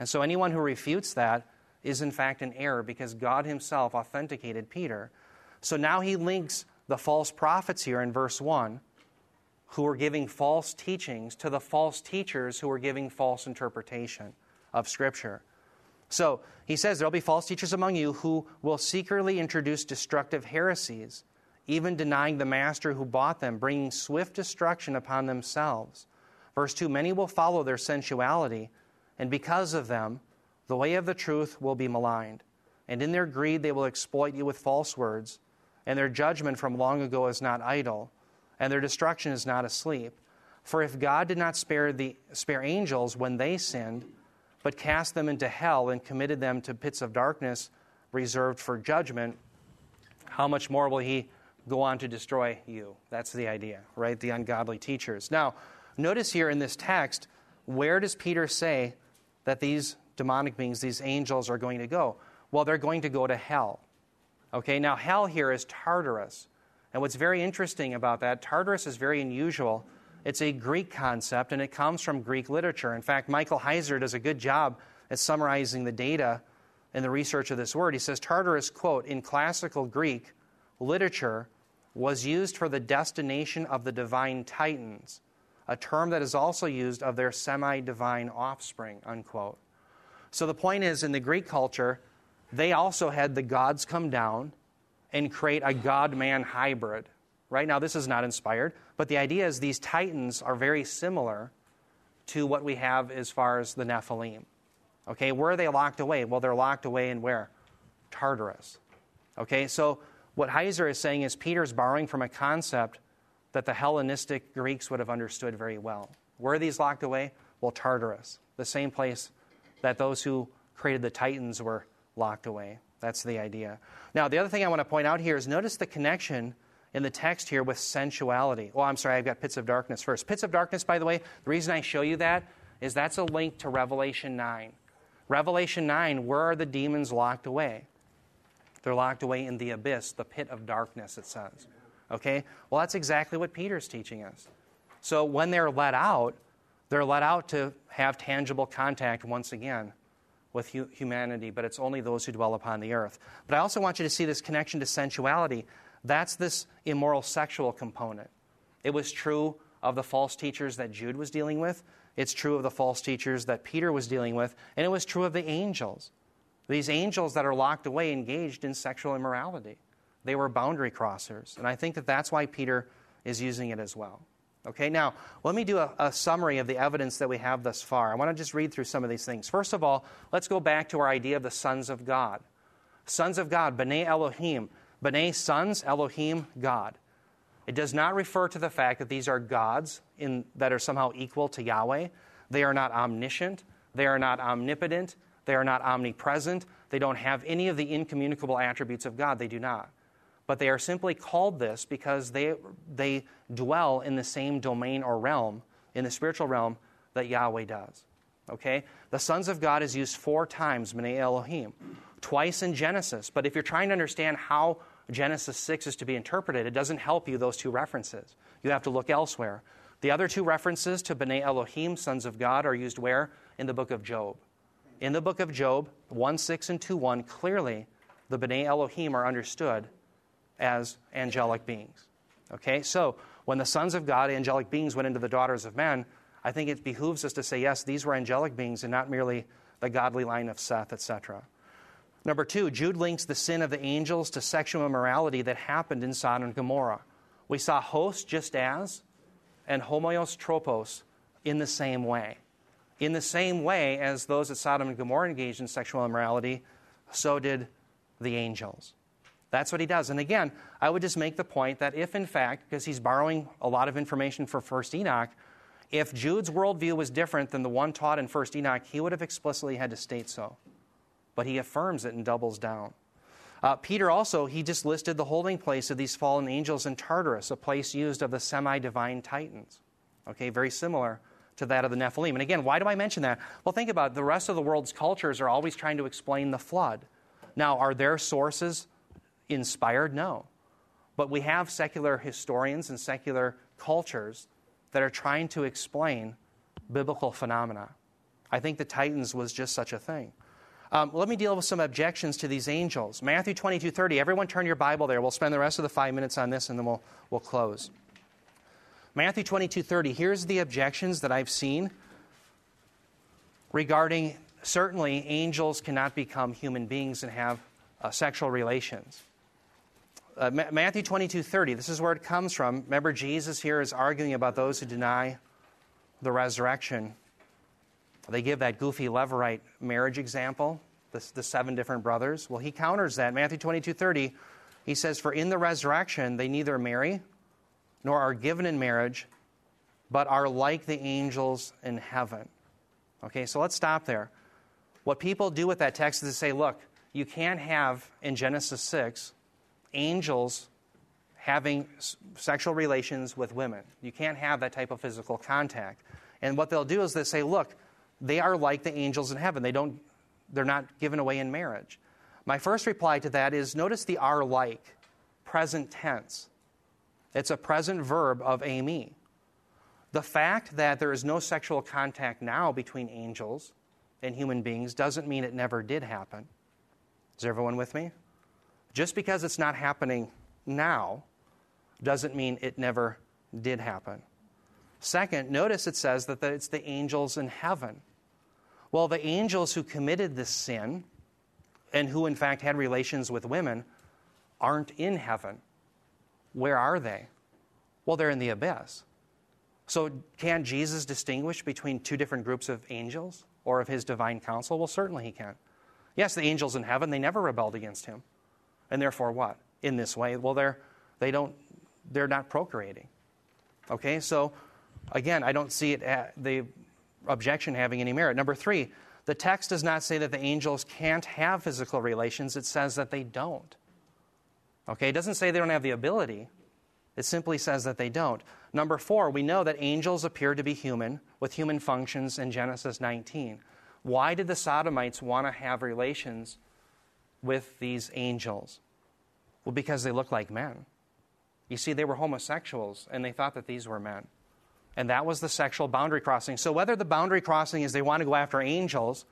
A: And so anyone who refutes that is in fact an error because God himself authenticated Peter. So now he links the false prophets here in verse 1 who are giving false teachings to the false teachers who are giving false interpretation of Scripture. So he says there'll be false teachers among you who will secretly introduce destructive heresies, even denying the master who bought them, bringing swift destruction upon themselves. Verse 2 Many will follow their sensuality, and because of them, the way of the truth will be maligned. And in their greed, they will exploit you with false words, and their judgment from long ago is not idle, and their destruction is not asleep. For if God did not spare, the, spare angels when they sinned, but cast them into hell and committed them to pits of darkness reserved for judgment, how much more will he go on to destroy you? That's the idea, right? The ungodly teachers. Now, notice here in this text, where does Peter say that these demonic beings, these angels, are going to go? Well, they're going to go to hell. Okay, now hell here is Tartarus. And what's very interesting about that, Tartarus is very unusual it's a Greek concept, and it comes from Greek literature. In fact, Michael Heiser does a good job at summarizing the data in the research of this word. He says Tartarus, quote, in classical Greek literature was used for the destination of the divine titans, a term that is also used of their semi divine offspring, unquote. So the point is, in the Greek culture, they also had the gods come down and create a god man hybrid. Right now, this is not inspired, but the idea is these titans are very similar to what we have as far as the Nephilim. Okay, where are they locked away? Well, they're locked away in where? Tartarus. Okay, so what Heiser is saying is Peter's borrowing from a concept that the Hellenistic Greeks would have understood very well. Where are these locked away? Well, Tartarus, the same place that those who created the Titans were locked away. That's the idea. Now, the other thing I want to point out here is notice the connection in the text here with sensuality. Oh, I'm sorry, I've got pits of darkness first. Pits of darkness, by the way, the reason I show you that is that's a link to Revelation 9. Revelation 9, where are the demons locked away? They're locked away in the abyss, the pit of darkness, it says. Okay? Well, that's exactly what Peter's teaching us. So when they're let out, they're let out to have tangible contact once again with hu- humanity, but it's only those who dwell upon the earth. But I also want you to see this connection to sensuality. That's this immoral sexual component. It was true of the false teachers that Jude was dealing with. It's true of the false teachers that Peter was dealing with. And it was true of the angels. These angels that are locked away engaged in sexual immorality. They were boundary crossers. And I think that that's why Peter is using it as well. Okay, now let me do a, a, summary of the evidence that we have thus far. I want to just read through some of these things. First of all, let's go back to our idea of the sons of God. Sons of God, B'nai Elohim. B'nai, sons, Elohim, God. It does not refer to the fact that these are gods in, that are somehow equal to Yahweh. They are not omniscient. They are not omnipotent. They are not omnipresent. They don't have any of the incommunicable attributes of God. They do not. But they are simply called this because they, they dwell in the same domain or realm, in the spiritual realm, that Yahweh does. Okay? The sons of God is used four times, B'nai Elohim, twice in Genesis. But if you're trying to understand how Genesis 6 is to be interpreted, it doesn't help you those two references. You have to look elsewhere. The other two references to B'nai Elohim, sons of God, are used where? In the book of Job. In the book of Job, 1 6 and 2 1, clearly the B'nai Elohim are understood as angelic beings. Okay, so when the sons of God, angelic beings, went into the daughters of men, I think it behooves us to say, yes, these were angelic beings and not merely the godly line of Seth, etc. Number two, Jude links the sin of the angels to sexual immorality that happened in Sodom and Gomorrah. We saw host just as and homoios tropos in the same way. In the same way as those at Sodom and Gomorrah engaged in sexual immorality, so did the angels. That's what he does. And again, I would just make the point that if, in fact, because he's borrowing a lot of information for First Enoch, if Jude's worldview was different than the one taught in First Enoch, he would have explicitly had to state so but he affirms it and doubles down. Uh, Peter also, he just listed the holding place of these fallen angels in Tartarus, a place used of the semi divine Titans. Okay, very similar to that of the Nephilim. And again, why do I mention that? Well, think about it. The rest of the world's cultures are always trying to explain the flood. Now, are their sources inspired? No. But we have secular historians and secular cultures that are trying to explain biblical phenomena. I think the Titans was just such a thing. Um, let me deal with some objections to these angels. Matthew 22 30. Everyone turn your Bible there. We'll spend the rest of the five minutes on this and then we'll, we'll close. Matthew 22 30. Here's the objections that I've seen regarding certainly angels cannot become human beings and have uh, sexual relations. Uh, Ma- Matthew 22 30, this is where it comes from. Remember, Jesus here is arguing about those who deny the resurrection. They give that goofy Levirate marriage example, the, the seven different brothers. Well, he counters that. Matthew 22 30, he says, For in the resurrection they neither marry nor are given in marriage, but are like the angels in heaven. Okay, so let's stop there. What people do with that text is to say, look, you can't have in Genesis 6 angels having sexual relations with women. You can't have that type of physical contact. And what they'll do is they say, look, they are like the angels in heaven. They don't, they're not given away in marriage. My first reply to that is notice the are like, present tense. It's a present verb of eimi. The fact that there is no sexual contact now between angels and human beings doesn't mean it never did happen. Is everyone with me? Just because it's not happening now doesn't mean it never did happen. Second, notice it says that it's the angels in heaven. Well, the angels who committed this sin and who, in fact, had relations with women aren't in heaven. Where are they? Well, they're in the abyss. So, can Jesus distinguish between two different groups of angels or of his divine council? Well, certainly he can. Yes, the angels in heaven, they never rebelled against him. And therefore, what? In this way, well, they're, they don't, they're not procreating. Okay, so again, I don't see it, at the objection having any merit. Number three, the text does not say that the angels can't have physical relations, it says that they don't. Okay, it doesn't say they don't have the ability, it simply says that they don't. Number four, we know that angels appear to be human with human functions in Genesis 19. Why did the Sodomites want to have relations with these angels? Well, because they look like men. You see, they were homosexuals and they thought that these were men. And that was the sexual boundary crossing. So, whether the boundary crossing is they want to go after angels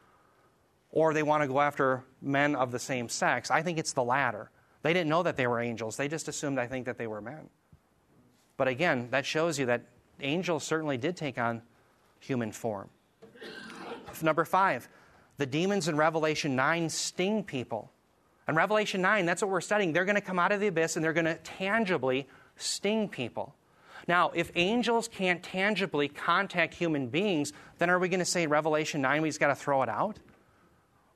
A: or they want to go after men of the same sex, I think it's the latter. They didn't know that they were angels, they just assumed, I think, that they were men. But again, that shows you that angels certainly did take on human form. Number five, the demons in Revelation 9 sting people. In Revelation 9, that's what we're studying. They're going to come out of the abyss and they're going to tangibly sting people. Now, if angels can't tangibly contact human beings, then are we going to say in Revelation 9 we just got to throw it out?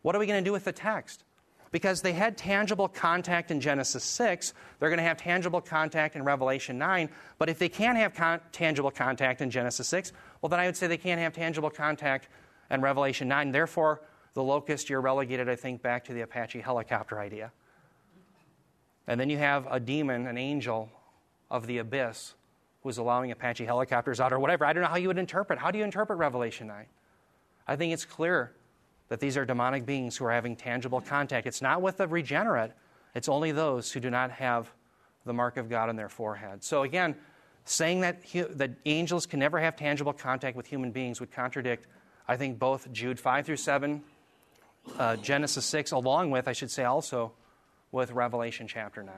A: What are we going to do with the text? Because they had tangible contact in Genesis 6, they're going to have tangible contact in Revelation 9. But if they can't have con- tangible contact in Genesis 6, well, then I would say they can't have tangible contact in Revelation 9. Therefore, the locust, you're relegated, I think, back to the Apache helicopter idea. And then you have a demon, an angel of the abyss, who's allowing Apache helicopters out or whatever. I don't know how you would interpret. How do you interpret Revelation 9? I think it's clear that these are demonic beings who are having tangible contact. It's not with the regenerate, it's only those who do not have the mark of God on their forehead. So, again, saying that, that angels can never have tangible contact with human beings would contradict, I think, both Jude 5 through 7 uh, Genesis 6, along with, I should say, also with Revelation chapter 9.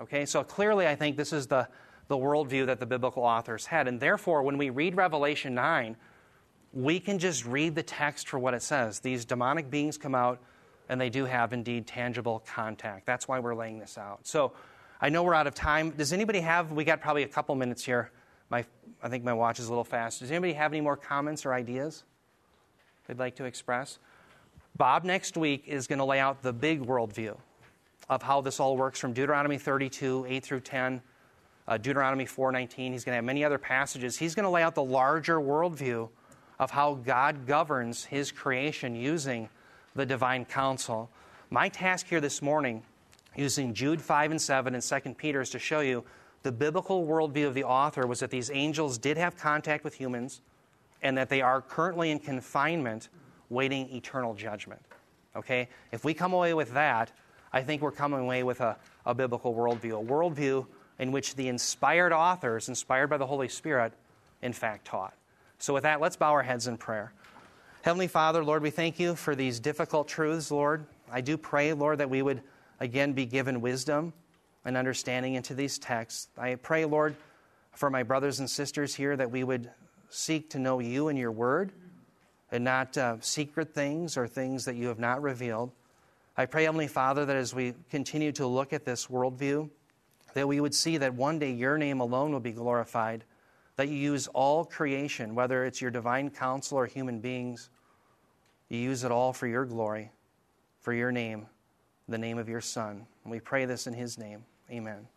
A: Okay, so clearly I think this is the, the worldview that the biblical authors had. And therefore, when we read Revelation 9, we can just read the text for what it says. These demonic beings come out, and they do have indeed tangible contact. That's why we're laying this out. So I know we're out of time. Does anybody have, we got probably a couple minutes here. My, I think my watch is a little fast. Does anybody have any more comments or ideas they'd like to express? Bob next week is going to lay out the big worldview of how this all works from Deuteronomy 32, 8 through 10, uh, Deuteronomy 4:19. He's going to have many other passages. He's going to lay out the larger worldview of how God governs His creation using the divine council. My task here this morning, using Jude 5 and 7 and 2 Peter, is to show you the biblical worldview of the author was that these angels did have contact with humans and that they are currently in confinement waiting eternal judgment. Okay? If we come away with that, I think we're coming away with a, a biblical worldview, a worldview in which the inspired authors, inspired by the Holy Spirit, in fact taught. So, with that, let's bow our heads in prayer. Heavenly Father, Lord, we thank you for these difficult truths, Lord. I do pray, Lord, that we would again be given wisdom and understanding into these texts. I pray, Lord, for my brothers and sisters here that we would seek to know you and your word and not uh, secret things or things that you have not revealed. I pray, Heavenly Father, that as we continue to look at this worldview, that we would see that one day your name alone will be glorified, that you use all creation, whether it's your divine council or human beings, you use it all for your glory, for your name, the name of your Son. And we pray this in his name. Amen.